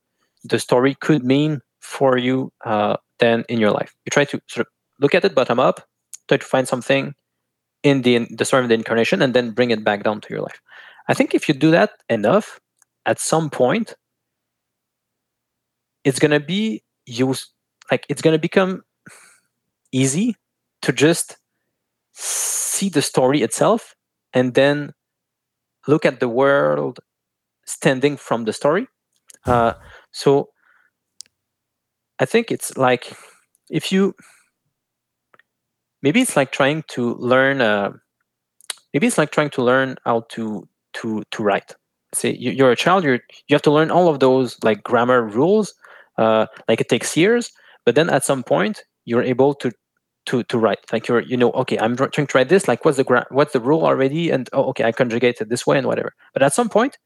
the story could mean for you uh, then in your life. You try to sort of look at it bottom up, try to find something in the the story of the incarnation, and then bring it back down to your life. I think if you do that enough, at some point, it's gonna be used like it's gonna become easy to just see the story itself and then look at the world standing from the story. Uh, so I think it's like if you maybe it's like trying to learn. Uh, maybe it's like trying to learn how to to to write say you're a child you're you have to learn all of those like grammar rules uh, like it takes years but then at some point you're able to to to write like you're you know okay i'm trying to write this like what's the gra- what's the rule already and oh okay i conjugate it this way and whatever but at some point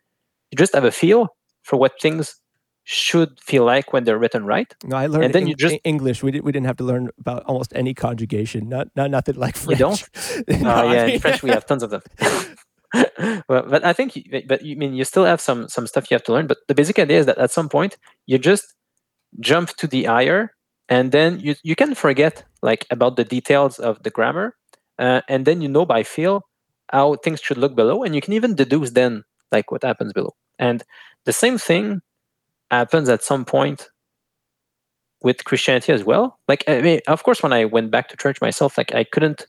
you just have a feel for what things should feel like when they're written right. No, I learned and then you just English. We, did, we didn't have to learn about almost any conjugation. Not not nothing like French. You don't? no, uh, yeah, in French we have tons of them. well, but I think, but you mean you still have some some stuff you have to learn. But the basic idea is that at some point you just jump to the higher, and then you you can forget like about the details of the grammar, uh, and then you know by feel how things should look below, and you can even deduce then like what happens below. And the same thing happens at some point with Christianity as well. Like I mean, of course, when I went back to church myself, like I couldn't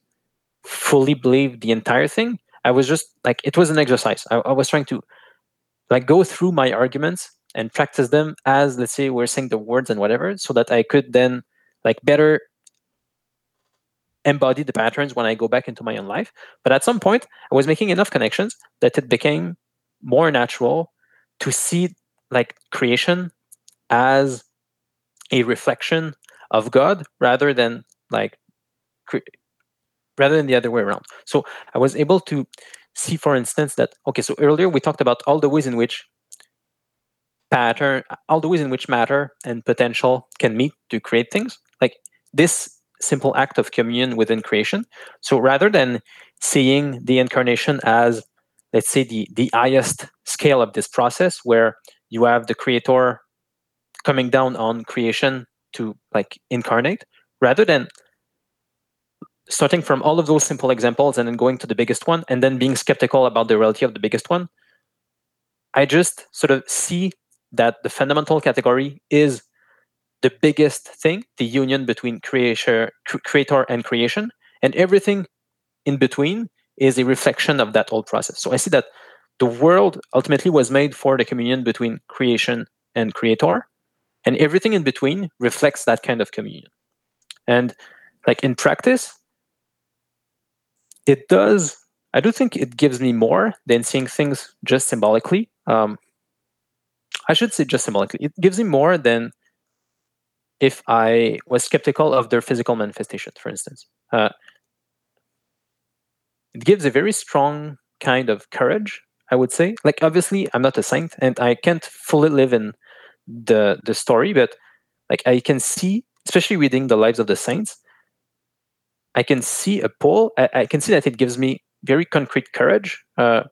fully believe the entire thing I was just like it was an exercise. I, I was trying to like go through my arguments and practice them as let's say we're saying the words and whatever so that i could then like better embody the patterns when i go back into my own life but at some point i was making enough connections that it became more natural to see like creation as a reflection of god rather than like rather than the other way around. So i was able to see for instance that okay so earlier we talked about all the ways in which pattern all the ways in which matter and potential can meet to create things like this simple act of communion within creation. So rather than seeing the incarnation as let's say the the highest scale of this process where you have the creator coming down on creation to like incarnate rather than starting from all of those simple examples and then going to the biggest one and then being skeptical about the reality of the biggest one i just sort of see that the fundamental category is the biggest thing the union between creator, creator and creation and everything in between is a reflection of that whole process. So i see that the world ultimately was made for the communion between creation and creator and everything in between reflects that kind of communion. And like in practice it does i do think it gives me more than seeing things just symbolically um, I should say just symbolically. It gives me more than if I was skeptical of their physical manifestation, for instance. Uh, it gives a very strong kind of courage, I would say. Like, obviously, I'm not a saint and I can't fully live in the the story, but like I can see, especially reading the lives of the saints, I can see a pull. I, I can see that it gives me very concrete courage. Uh,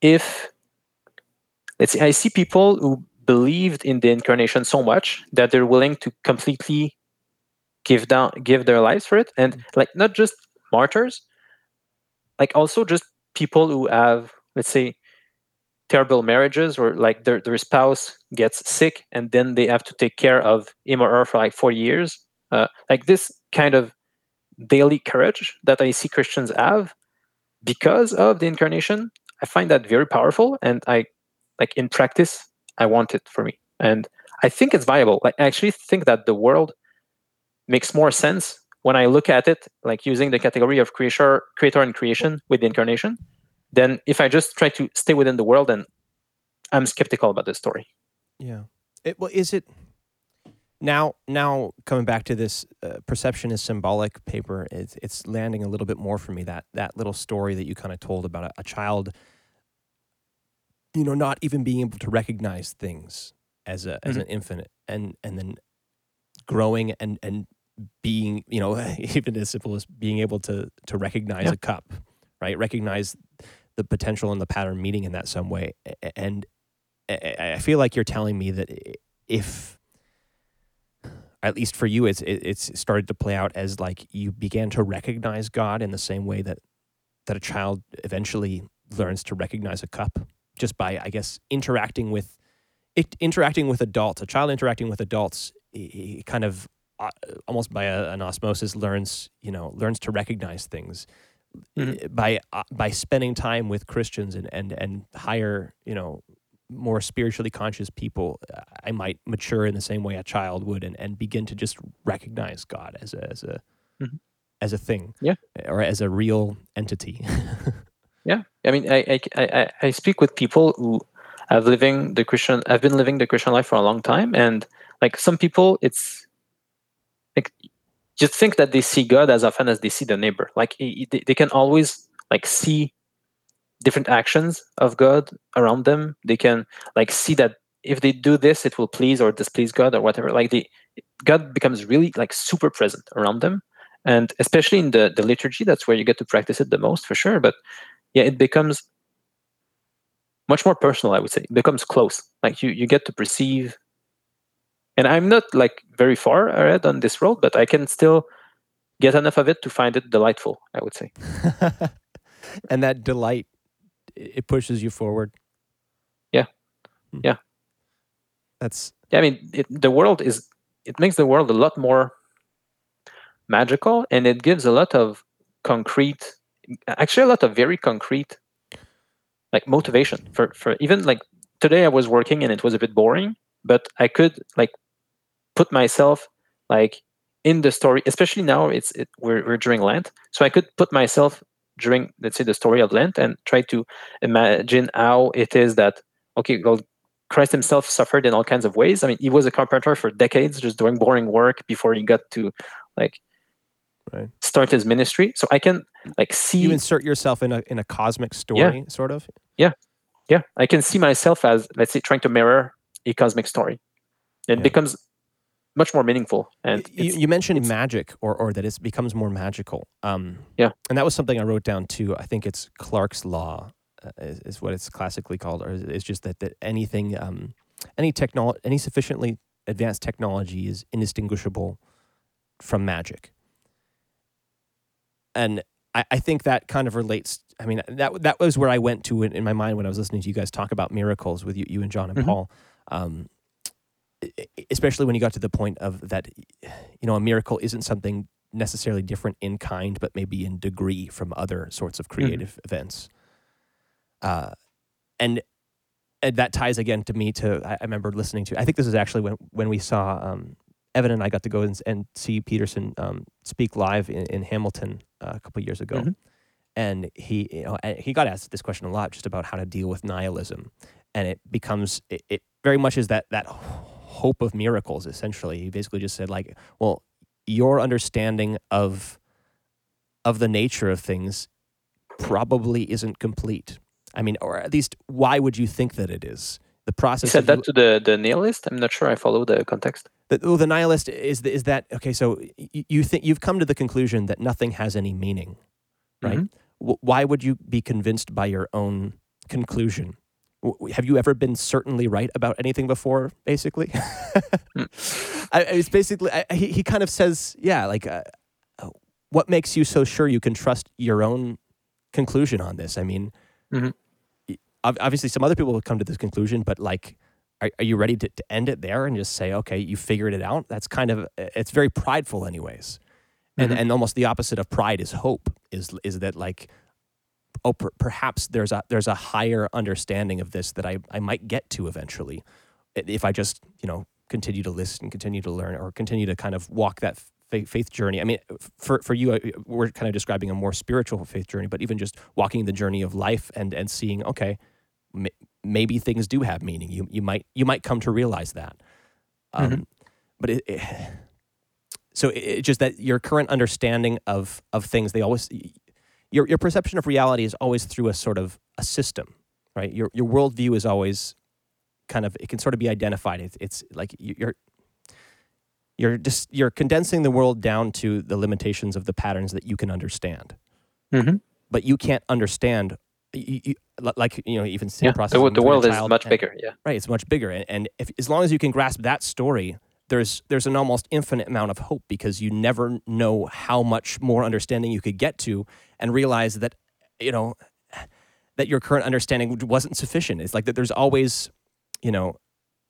if let's see, I see people who believed in the incarnation so much that they're willing to completely give down give their lives for it and like not just martyrs like also just people who have let's say terrible marriages or like their, their spouse gets sick and then they have to take care of him or her for like four years uh, like this kind of daily courage that i see christians have because of the incarnation i find that very powerful and i like in practice i want it for me. And i think it's viable. I actually think that the world makes more sense when i look at it like using the category of creator creator and creation with the incarnation than if i just try to stay within the world and i'm skeptical about the story. Yeah. It, well is it now now coming back to this uh, perception is symbolic paper it's, it's landing a little bit more for me that that little story that you kind of told about a, a child you know, not even being able to recognize things as a as mm-hmm. an infant, and and then growing and and being, you know, even as simple as being able to to recognize yeah. a cup, right? Recognize the potential and the pattern meeting in that some way, and I feel like you're telling me that if at least for you, it's it's started to play out as like you began to recognize God in the same way that that a child eventually learns to recognize a cup just by I guess interacting with it, interacting with adults, a child interacting with adults, he kind of uh, almost by a, an osmosis learns you know learns to recognize things mm-hmm. by uh, by spending time with Christians and and and higher you know more spiritually conscious people I might mature in the same way a child would and, and begin to just recognize God as a as a mm-hmm. as a thing yeah or as a real entity Yeah, I mean, I, I I I speak with people who have living the Christian. I've been living the Christian life for a long time, and like some people, it's like you think that they see God as often as they see the neighbor. Like they, they can always like see different actions of God around them. They can like see that if they do this, it will please or displease God or whatever. Like the God becomes really like super present around them, and especially in the the liturgy, that's where you get to practice it the most for sure. But yeah, it becomes much more personal. I would say it becomes close. Like you, you get to perceive. And I'm not like very far ahead on this road, but I can still get enough of it to find it delightful. I would say. and that delight, it pushes you forward. Yeah, hmm. yeah. That's. Yeah, I mean, it, the world is. It makes the world a lot more magical, and it gives a lot of concrete actually a lot of very concrete like motivation for for even like today I was working and it was a bit boring, but I could like put myself like in the story, especially now it's it, we're we're during Lent, so I could put myself during let's say the story of Lent and try to imagine how it is that okay, well, Christ himself suffered in all kinds of ways. I mean, he was a carpenter for decades, just doing boring work before he got to like right. start his ministry. So I can like see you insert yourself in a in a cosmic story, yeah. sort of. Yeah, yeah. I can see myself as let's say trying to mirror a cosmic story. It yeah. becomes much more meaningful. And you, you mentioned magic, or or that it becomes more magical. Um, yeah, and that was something I wrote down too. I think it's Clarke's law uh, is, is, what it's classically called, or it's just that that anything, um, any technology, any sufficiently advanced technology is indistinguishable from magic. And I, I think that kind of relates. I mean, that that was where I went to in, in, my mind when I was listening to you guys talk about miracles with you, you and John and mm-hmm. Paul. Um, especially when you got to the point of that, you know, a miracle isn't something necessarily different in kind, but maybe in degree from other sorts of mm-hmm. creative mm-hmm. events. Uh, and, and that ties again to me to I, I remember listening to. I think this is actually when when we saw um, Evan and I got to go and, and see Peterson um, speak live in, in Hamilton uh, a couple years ago. Mm-hmm. And he, you know, he got asked this question a lot, just about how to deal with nihilism, and it becomes it, it very much is that that hope of miracles. Essentially, he basically just said like, well, your understanding of of the nature of things probably isn't complete. I mean, or at least why would you think that it is? The process. He said that to the the nihilist. I'm not sure I follow the context. The, well, the nihilist is is that okay? So you think you've come to the conclusion that nothing has any meaning, right? Mm-hmm. Why would you be convinced by your own conclusion? Have you ever been certainly right about anything before basically hmm. I, it's basically I, he, he kind of says yeah like uh, what makes you so sure you can trust your own conclusion on this i mean mm-hmm. obviously some other people will come to this conclusion but like are, are you ready to, to end it there and just say okay you figured it out that's kind of it's very prideful anyways and mm-hmm. and almost the opposite of pride is hope is is that like oh, per- perhaps there's a there's a higher understanding of this that I, I might get to eventually, if I just you know continue to listen, continue to learn, or continue to kind of walk that faith, faith journey. I mean, for for you, uh, we're kind of describing a more spiritual faith journey, but even just walking the journey of life and and seeing, okay, m- maybe things do have meaning. You you might you might come to realize that. Um, mm-hmm. But it, it so it's just that your current understanding of of things they always your your perception of reality is always through a sort of a system, right? Your your worldview is always kind of it can sort of be identified. It's, it's like you're you're just you're condensing the world down to the limitations of the patterns that you can understand, mm-hmm. but you can't understand. You, you, like you know, even yeah, process. The, the world is much and, bigger. Yeah, right. It's much bigger, and, and if, as long as you can grasp that story, there's there's an almost infinite amount of hope because you never know how much more understanding you could get to and realize that you know that your current understanding wasn't sufficient. It's like that there's always you know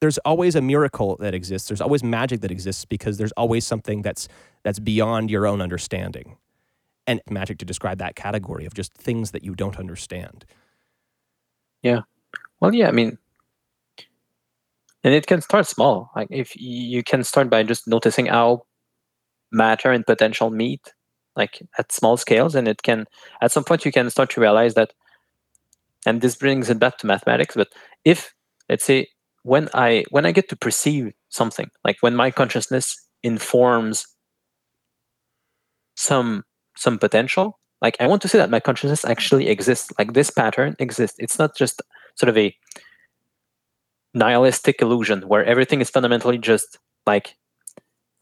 there's always a miracle that exists. There's always magic that exists because there's always something that's that's beyond your own understanding. And magic to describe that category of just things that you don't understand. Yeah. Well yeah i mean and it can start small. Like if you can start by just noticing how matter and potential meet like at small scales and it can at some point you can start to realize that and this brings it back to mathematics but if let's say when i when i get to perceive something like when my consciousness informs some some potential like i want to say that my consciousness actually exists like this pattern exists. It's not just sort of a nihilistic illusion where everything is fundamentally just like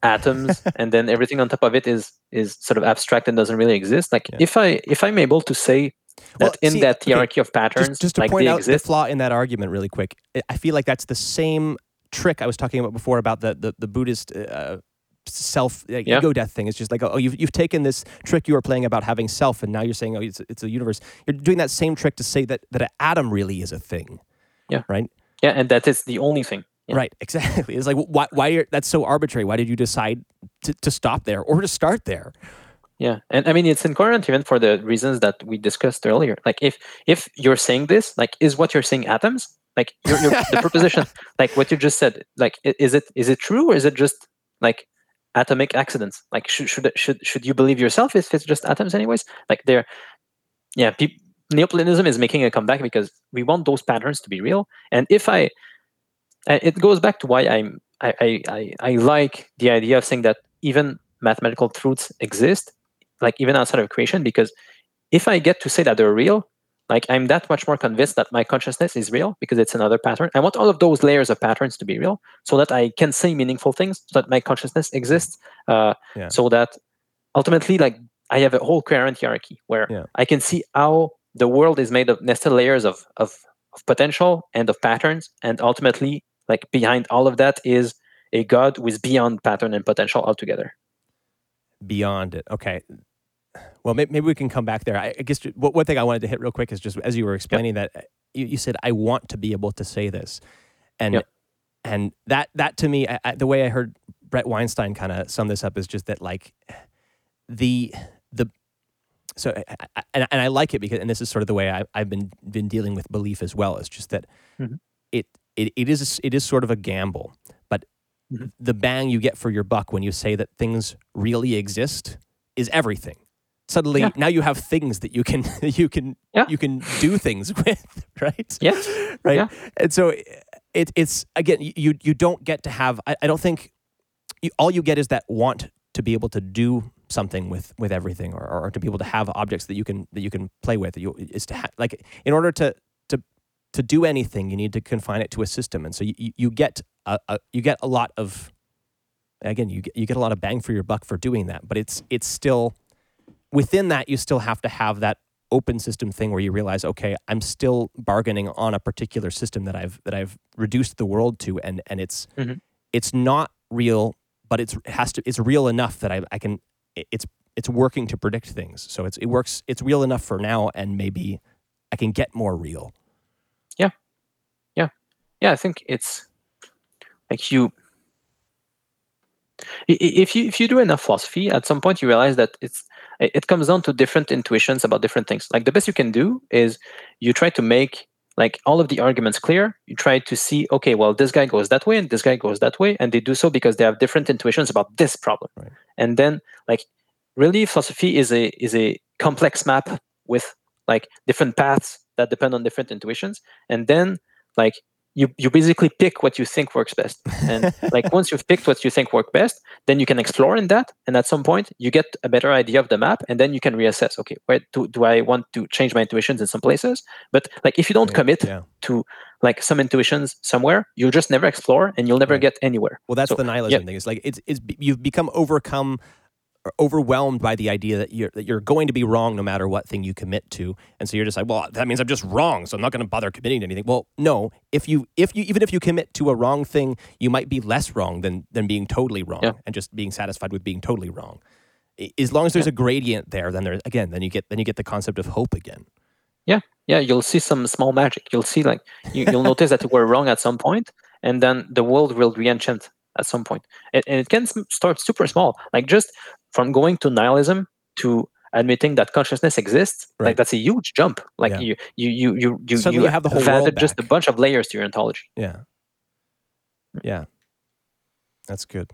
atoms and then everything on top of it is is sort of abstract and doesn't really exist. Like yeah. if i if i'm able to say that well, in see, that hierarchy okay, of patterns just, just to like point out exist, the flaw in that argument really quick i feel like that's the same trick i was talking about before about the the, the buddhist uh, self like, yeah. ego death thing. It's just like oh you've, you've taken this trick you were playing about having self and now you're saying oh it's, it's a universe. You're doing that same trick to say that that an atom really is a thing. Yeah. Right? Yeah, and that is the only thing. Yeah. Right, exactly. It's like why why are, that's so arbitrary. Why did you decide to, to stop there or to start there? Yeah, and I mean it's incoherent even for the reasons that we discussed earlier. Like if if you're saying this, like is what you're saying atoms? like your, your, the proposition, like what you just said. Like, is it is it true or is it just like atomic accidents? Like, should should should should you believe yourself if it's just atoms, anyways? Like, they're yeah. Pe- Neoplatonism is making a comeback because we want those patterns to be real. And if I, it goes back to why I'm I, I, I like the idea of saying that even mathematical truths exist, like even outside of creation, because if I get to say that they're real, like I'm that much more convinced that my consciousness is real because it's another pattern. I want all of those layers of patterns to be real so that I can say meaningful things, so that my consciousness exists, uh, yeah. so that ultimately, like I have a whole coherent hierarchy where yeah. I can see how the world is made of nested layers of, of, of potential and of patterns, and ultimately, like behind all of that is a God who is beyond pattern and potential altogether. Beyond it, okay well, maybe, we can come back there. I, guess one thing I wanted to hit real quick is just as you were explaining yep. that you, you, said I want to be able to say this, and yep. and that that to me, I, the way I heard Bret Weinstein kind of sum this up is just that like the the so and, and I like it because and this is sort of the way I, I've been been dealing with belief as well. It's just that mm-hmm. it, it it is it is sort of a gamble, but mm-hmm. the bang you get for your buck when you say that things really exist is everything suddenly yeah. now you have things that you can you can yeah. you can do things with right yeah right yeah. and so it, it's again you you don't get to have i, I don't think you, all you get is that want to be able to do something with with everything or, or to be able to have objects that you can that you can play with you is to have like in order to to do anything you need to confine it to a system and so you, you get a, a you get a lot of again you get, you get a lot of bang for your buck for doing that but it's it's still within that, you still have to have that open system thing where you realize, okay, I'm still bargaining on a particular system that I've that I've reduced the world to, and and it's mm-hmm. it's not real, but it's it has to it's real enough that I I can it's it's working to predict things. So it's it works it's real enough for now, and maybe I can get more real. Yeah. I think it's like you if you if you do enough philosophy at some point you realize that it's it comes down to different intuitions about different things like the best you can do is you try to make like all of the arguments clear you try to see okay well this guy goes that way and this guy goes that way and they do so because they have different intuitions about this problem right. and then like really philosophy is a is a complex map with like different paths that depend on different intuitions and then like you you basically pick what you think works best and like once you've picked what you think work best then you can explore in that and at some point you get a better idea of the map and then you can reassess okay where do, do i want to change my intuitions in some places but like if you don't commit yeah. to like some intuitions somewhere you'll just never explore and you'll never right. get anywhere well that's so, the nihilism yeah. thing it's like it's, it's you've become overcome overwhelmed by the idea that you're that you're going to be wrong no matter what thing you commit to. And so you're just like well that means i'm just wrong so i'm not going to bother committing to anything. Well no if you if you even if you commit to a wrong thing you might be less wrong than than being totally wrong yeah. and just being satisfied with being totally wrong. As long as there's yeah. a gradient there then there again then you get then you get the concept of hope again. Yeah. Yeah you'll see some small magic. You'll see like you, you'll notice that you were wrong at some point and then the world will re-enchant at some point. and it can start super small, like just from going to nihilism to admitting that consciousness exists. Right. Like that's a huge jump. Like yeah. you, you, you, you, you, Suddenly you have the whole added just a bunch of layers to your ontology. Yeah. Hmm. Yeah. That's good.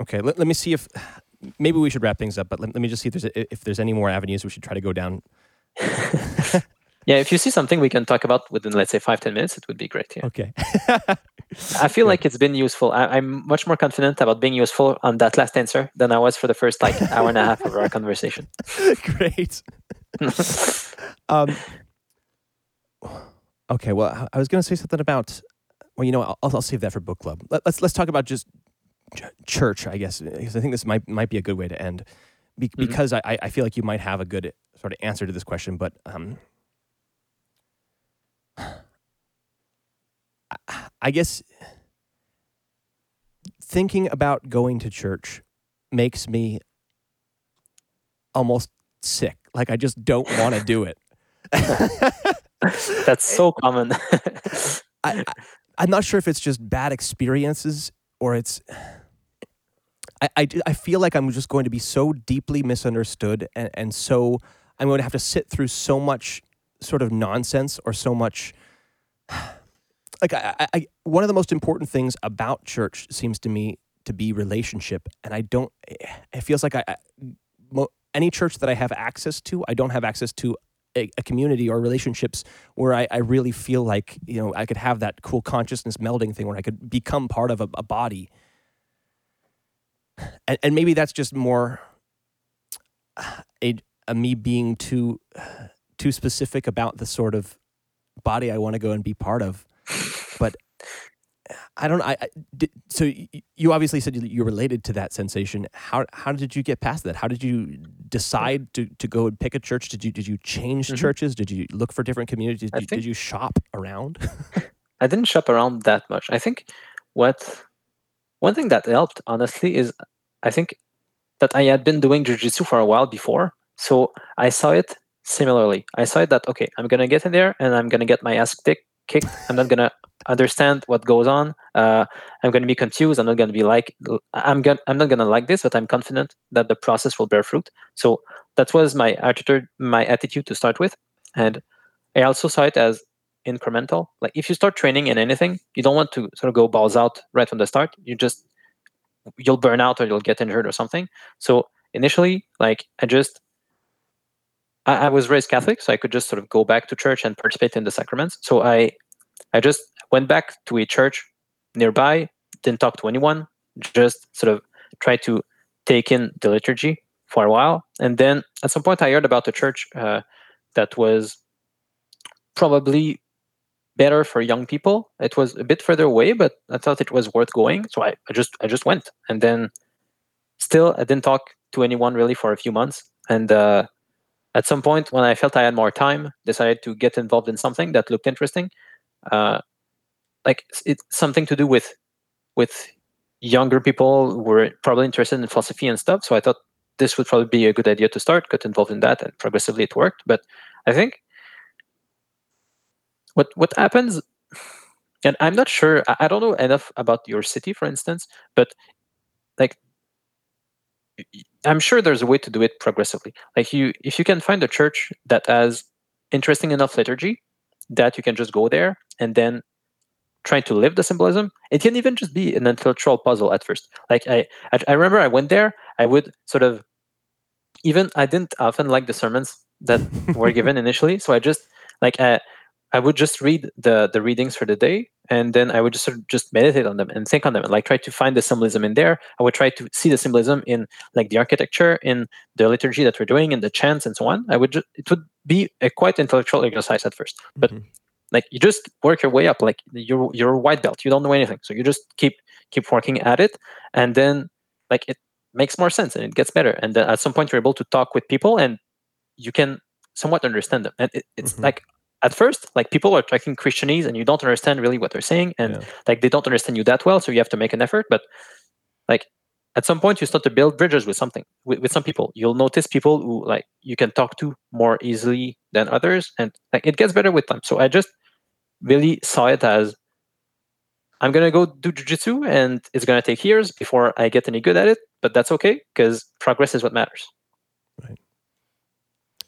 Okay, let, let me see if maybe we should wrap things up, but let, let me just see if there's if there's any more avenues we should try to go down. Yeah, if you see something we can talk about within, let's say, five ten minutes, it would be great. Yeah. Okay. I feel like it's been useful. I, am much more confident about being useful on that last answer than I was for the first like hour and a half of our conversation. Great. um, okay. Well, I was going to say something about. Well, you know, I'll, I'll save that for book club. Let, let's let's talk about just church, I guess, because I think this might might be a good way to end. Be, mm-hmm. Because I, I feel like you might have a good sort of answer to this question, but um, I guess thinking about going to church makes me almost sick. Like I just don't want to do it. That's so common. I, I, am not sure if it's just bad experiences or it's. I, I, I feel like I'm just going to be so deeply misunderstood and, and so I'm going to have to sit through so much sort of nonsense or so much like I, I, one of the most important things about church seems to me to be relationship, and I don't. It feels like I, I any church that I have access to, I don't have access to a, a, community or relationships where I, I, really feel like you know I could have that cool consciousness melding thing where I could become part of a, a body, and, and, maybe that's just more a, a me being too too specific about the sort of body I want to go and be part of, but I don't. I, I did, so you obviously said you related to that sensation. How how did you get past that? How did you decide to, to go and pick a church? Did you did you change mm-hmm. churches? Did you look for different communities? Did, you, did you shop around? I didn't shop around that much. I think what one thing that helped honestly is I think that I had been doing jujitsu for a while before, so I saw it similarly. I saw it that okay, I'm gonna get in there and I'm gonna get my ass kicked. I'm not gonna understand what goes on. Uh, I'm to be confused. I'm not to be like I'm gonna I'm not to like this, but I'm confident that the process will bear fruit. So that was my attitude, my attitude to start with, and I also saw it as incremental. Like if you start training in anything, you don't want to sort of go balls out right from the start. You just you'll burn out or you'll get injured or something. So initially, like I just I, I was raised Catholic, so I could just sort of go back to church and participate in the sacraments. So I I just went back to a church nearby, didn't talk to anyone, just sort of tried to take in the liturgy for a while. And then at some point, I heard about a church uh, that was probably better for young people. It was a bit further away, but I thought it was worth going. So I, I just I just went. And then still I didn't talk to anyone really for a few months. And uh, at some point when I felt I had more time, decided to get involved in something that looked interesting. Uh, like it's something to do with with younger people who were probably interested in philosophy and stuff. So I thought this would probably be a good idea to start, get involved in that, and progressively it worked. But I think what what happens, and I'm not sure. I don't know enough about your city, for instance, but like I'm sure there's a way to do it progressively. Like you, if you can find a church that has interesting enough liturgy that you can just go there and then trying to live the symbolism. It can even just be an intellectual puzzle at first. Like I, I, I remember I went there. I would sort of even I didn't often like the sermons that were given initially, so I just like I, I would just read the the readings for the day, and then I would just sort of just meditate on them and think on them, and like try to find the symbolism in there. I would try to see the symbolism in like the architecture, in the liturgy that we're doing, in the chants, and so on. I would just it would be a quite intellectual exercise at first, but mm-hmm like you just work your way up like you're you're a white belt you don't know anything so you just keep keep working at it and then like it makes more sense and it gets better and then at some point you're able to talk with people and you can somewhat understand them and it, it's mm-hmm. like at first like people are talking christianese and you don't understand really what they're saying and yeah. like they don't understand you that well so you have to make an effort but like at some point you start to build bridges with something with, with some people. You'll notice people who like you can talk to more easily than others and like it gets better with time. So i just really saw it as i'm going to go do jiu-jitsu and it's going to take years before i get any good at it but that's okay because progress is what matters. Right.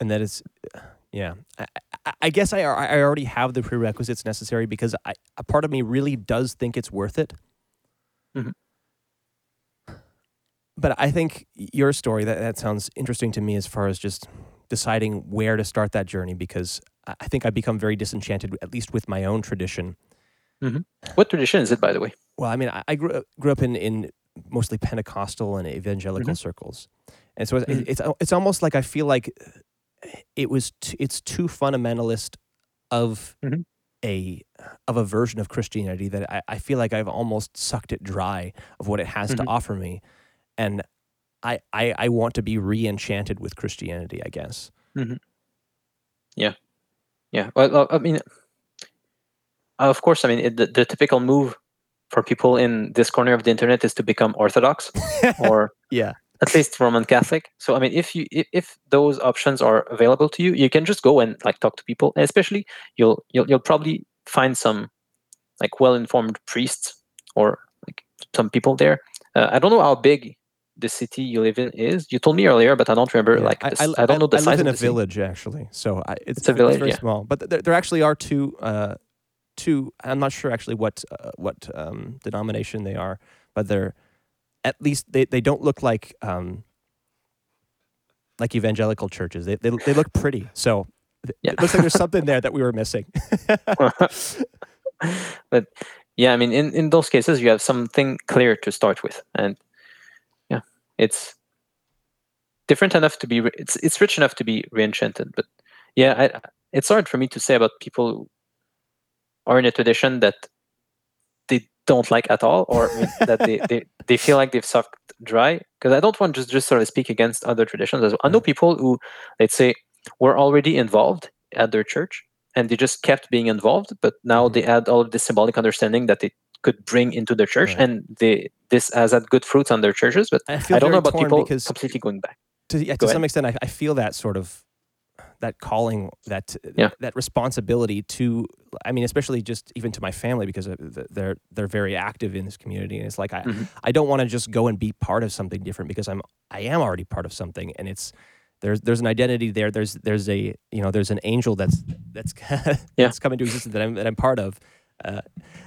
And that is yeah i, I guess I, I already have the prerequisites necessary because I, a part of me really does think it's worth it mm-hmm but I think your story that that sounds interesting to me as far as just deciding where to start that journey because I think I've become very disenchanted, at least with my own tradition. Mm-hmm. What tradition is it, by the way? Well, I mean, I, I grew, up, grew up in, in mostly Pentecostal and evangelical mm-hmm. circles, and so it's, mm-hmm. it's it's almost like I feel like it was t- it's too fundamentalist of mm-hmm. a of a version of Christianity that I, I feel like I've almost sucked it dry of what it has to mm-hmm. offer me and I, I I want to be re-enchanted with Christianity. I guess. Mm-hmm. Yeah, yeah. Well, I mean, of course. I mean, it, the, the typical move for people in this corner of the internet is to become Orthodox, or yeah, at least Roman Catholic. So I mean, if you if, if those options are available to you, you can just go and like talk to people. And especially, you'll you'll you'll probably find some like well-informed priests or like some people there. Uh, I don't know how big the city you live in is? You told me earlier, but I don't remember. Yeah, like, I, I, I, don't know the I size. live in a village city. actually, so it's, it's a village. It's very yeah. small, but there, there actually are two uh, two. I'm not sure actually what uh, what um, denomination they are, but they're at least they, they don't look like um, like evangelical churches. They, they they look pretty. So yeah. it looks like there's something there that we were missing. but yeah, I mean, in in those cases, you have something clear to start with, and yeah, it's different enough to be it's it's rich enough to be reenchanted. But yeah, I, it's hard for me to say about people who are in a tradition that don't like at all, or that they, they they feel like they've sucked dry. Because I don't want to just just sort of speak against other traditions as well. I know mm. people who let's say were already involved at their church and they just kept being involved, but now mm-hmm. they add all of this symbolic understanding that they could bring into their church, right. and they this has had good fruits on their churches. But I, I don't know about people completely going back to, yeah, to some extent, I, I, feel that sort of that calling, that yeah. that responsibility to. I mean, especially just even to my family because they're they're very active in this community, and it's like I mm-hmm. I don't want to just go and be part of something different because I'm I am already part of something, and it's there's there's an identity there. There's there's a you know there's an angel that's that's that's yeah. come into existence that I'm that I'm part of. Uh,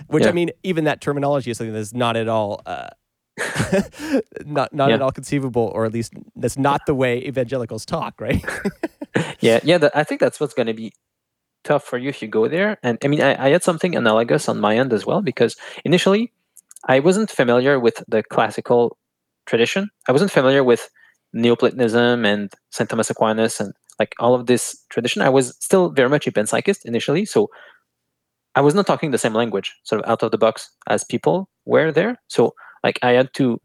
which yeah. I mean, even that terminology is something that's not at all uh, not not yeah. at all conceivable, or at least that's not the way evangelicals talk, right? yeah, yeah. The, I think that's what's going to be tough for you if you go there. And I mean, I, I had something analogous on my end as well because initially I wasn't familiar with the classical tradition. I wasn't familiar with Neoplatonism and Saint Thomas Aquinas and like all of this tradition. I was still very much a panpsychist initially, so I was not talking the same language, sort of out of the box as people were there. So like I had to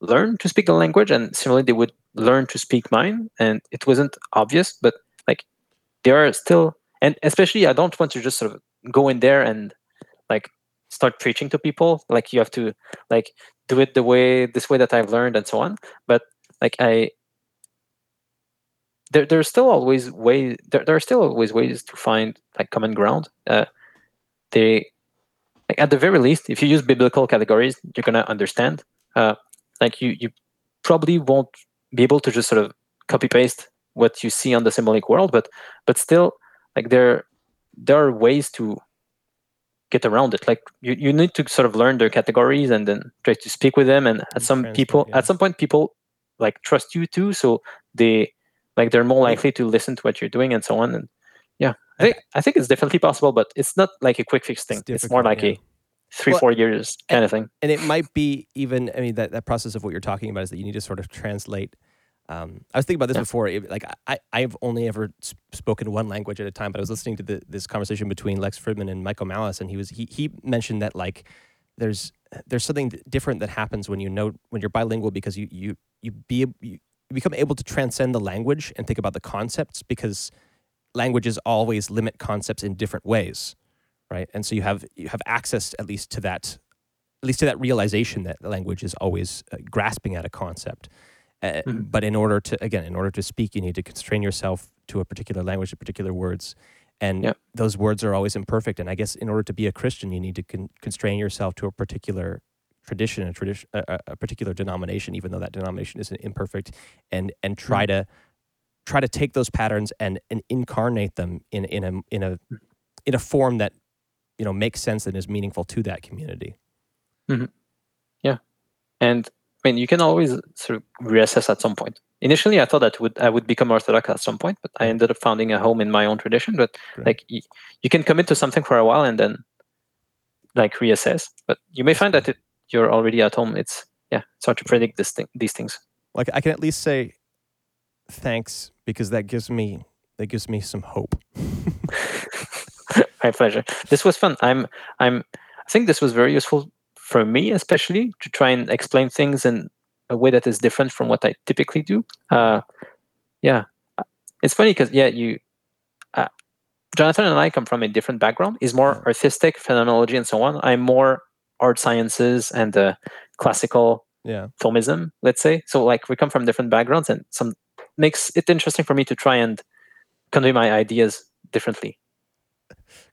learn to speak the language and similarly they would learn to speak mine and it wasn't obvious but like there are still and especially i don't want to just sort of go in there and like start preaching to people. Like you have to like do it the way this way that i've learned and so on. But like i there there's still always ways there, there are still always ways to find like common ground. Uh they like at the very least, if you use biblical categories, you're gonna understand. Uh, like you, you probably won't be able to just sort of copy paste what you see on the symbolic world, but but still, like there there are ways to get around it. Like you, you need to sort of learn their categories and then try to speak with them. And at some people, yeah. at some point, people like trust you too, so they like they're more likely to listen to what you're doing and so on. And I think I think it's definitely possible, but it's not like a quick fix thing. It's, it's more like yeah. a three well, four years kind and, of thing. And it might be even. I mean, that that process of what you're talking about is that you need to sort of translate. Um, I was thinking about this yeah. before. Like I, I've only ever spoken one language at a time, but I was listening to the, this conversation between Lex Fridman and Michael Malice, and he was he he mentioned that like there's there's something different that happens when you know when you're bilingual because you you you be you become able to transcend the language and think about the concepts because languages always limit concepts in different ways, right? And so you have you have access at least to that, at least to that realization that language is always uh, grasping at a concept. Uh, mm-hmm. But in order to again, in order to speak, you need to constrain yourself to a particular language, to particular words, and yep. those words are always imperfect. And I guess in order to be a Christian, you need to con- constrain yourself to a particular tradition, a tradition, a, a, particular denomination, even though that denomination isn't imperfect, and and try mm-hmm. to try to take those patterns and, and incarnate them in, in a in a in a form that you know makes sense and is meaningful to that community. Mm-hmm. Yeah, and I mean you can always sort of reassess at some point. Initially, I thought that would I would become Orthodox at some point, but I ended up founding a home in my own tradition. But Great. like you, you can commit to something for a while and then like reassess. But you may find that it, you're already at home. It's yeah, it's hard to predict this thing, these things. Like I can at least say thanks because that gives me that gives me some hope. My pleasure. This was fun. I'm I'm I think this was very useful for me, especially to try and explain things in a way that is different from what I typically do. Uh, yeah, it's funny because yeah, you, uh, Jonathan and I come from a different background. He's more artistic, phenomenology, and so on. I'm more art sciences and uh, classical yeah. Thomism, let's say. So like we come from different backgrounds, and some makes it interesting for me to try and convey my ideas differently.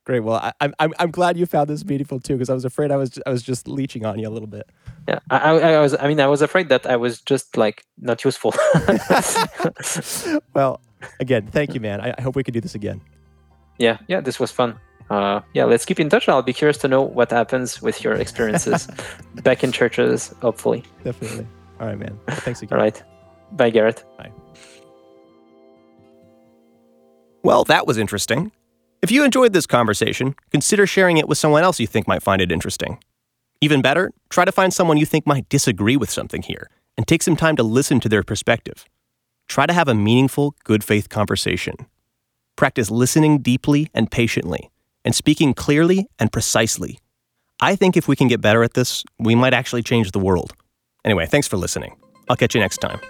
Great. Well, I, am I'm I'm glad you found this meaningful too, because I was afraid I was I was just leeching on you a little bit. Yeah, I, I, I was. I mean, I was afraid that I was just like not useful. well, again, thank you, man. I, I hope we could do this again. Yeah, yeah, this was fun. uh, yeah, let's keep in touch. I'll be curious to know what happens with your experiences back in churches, hopefully. Definitely. All right, man. Thanks again. All right. Bye, Garrett. Bye. Well, that was interesting. If you enjoyed this conversation, consider sharing it with someone else you think might find it interesting. Even better, try to find someone you think might disagree with something here and take some time to listen to their perspective. Try to have a meaningful, good faith conversation. Practice listening deeply and patiently, and speaking clearly and precisely. I think if we can get better at this, we might actually change the world. Anyway, thanks for listening. I'll catch you next time.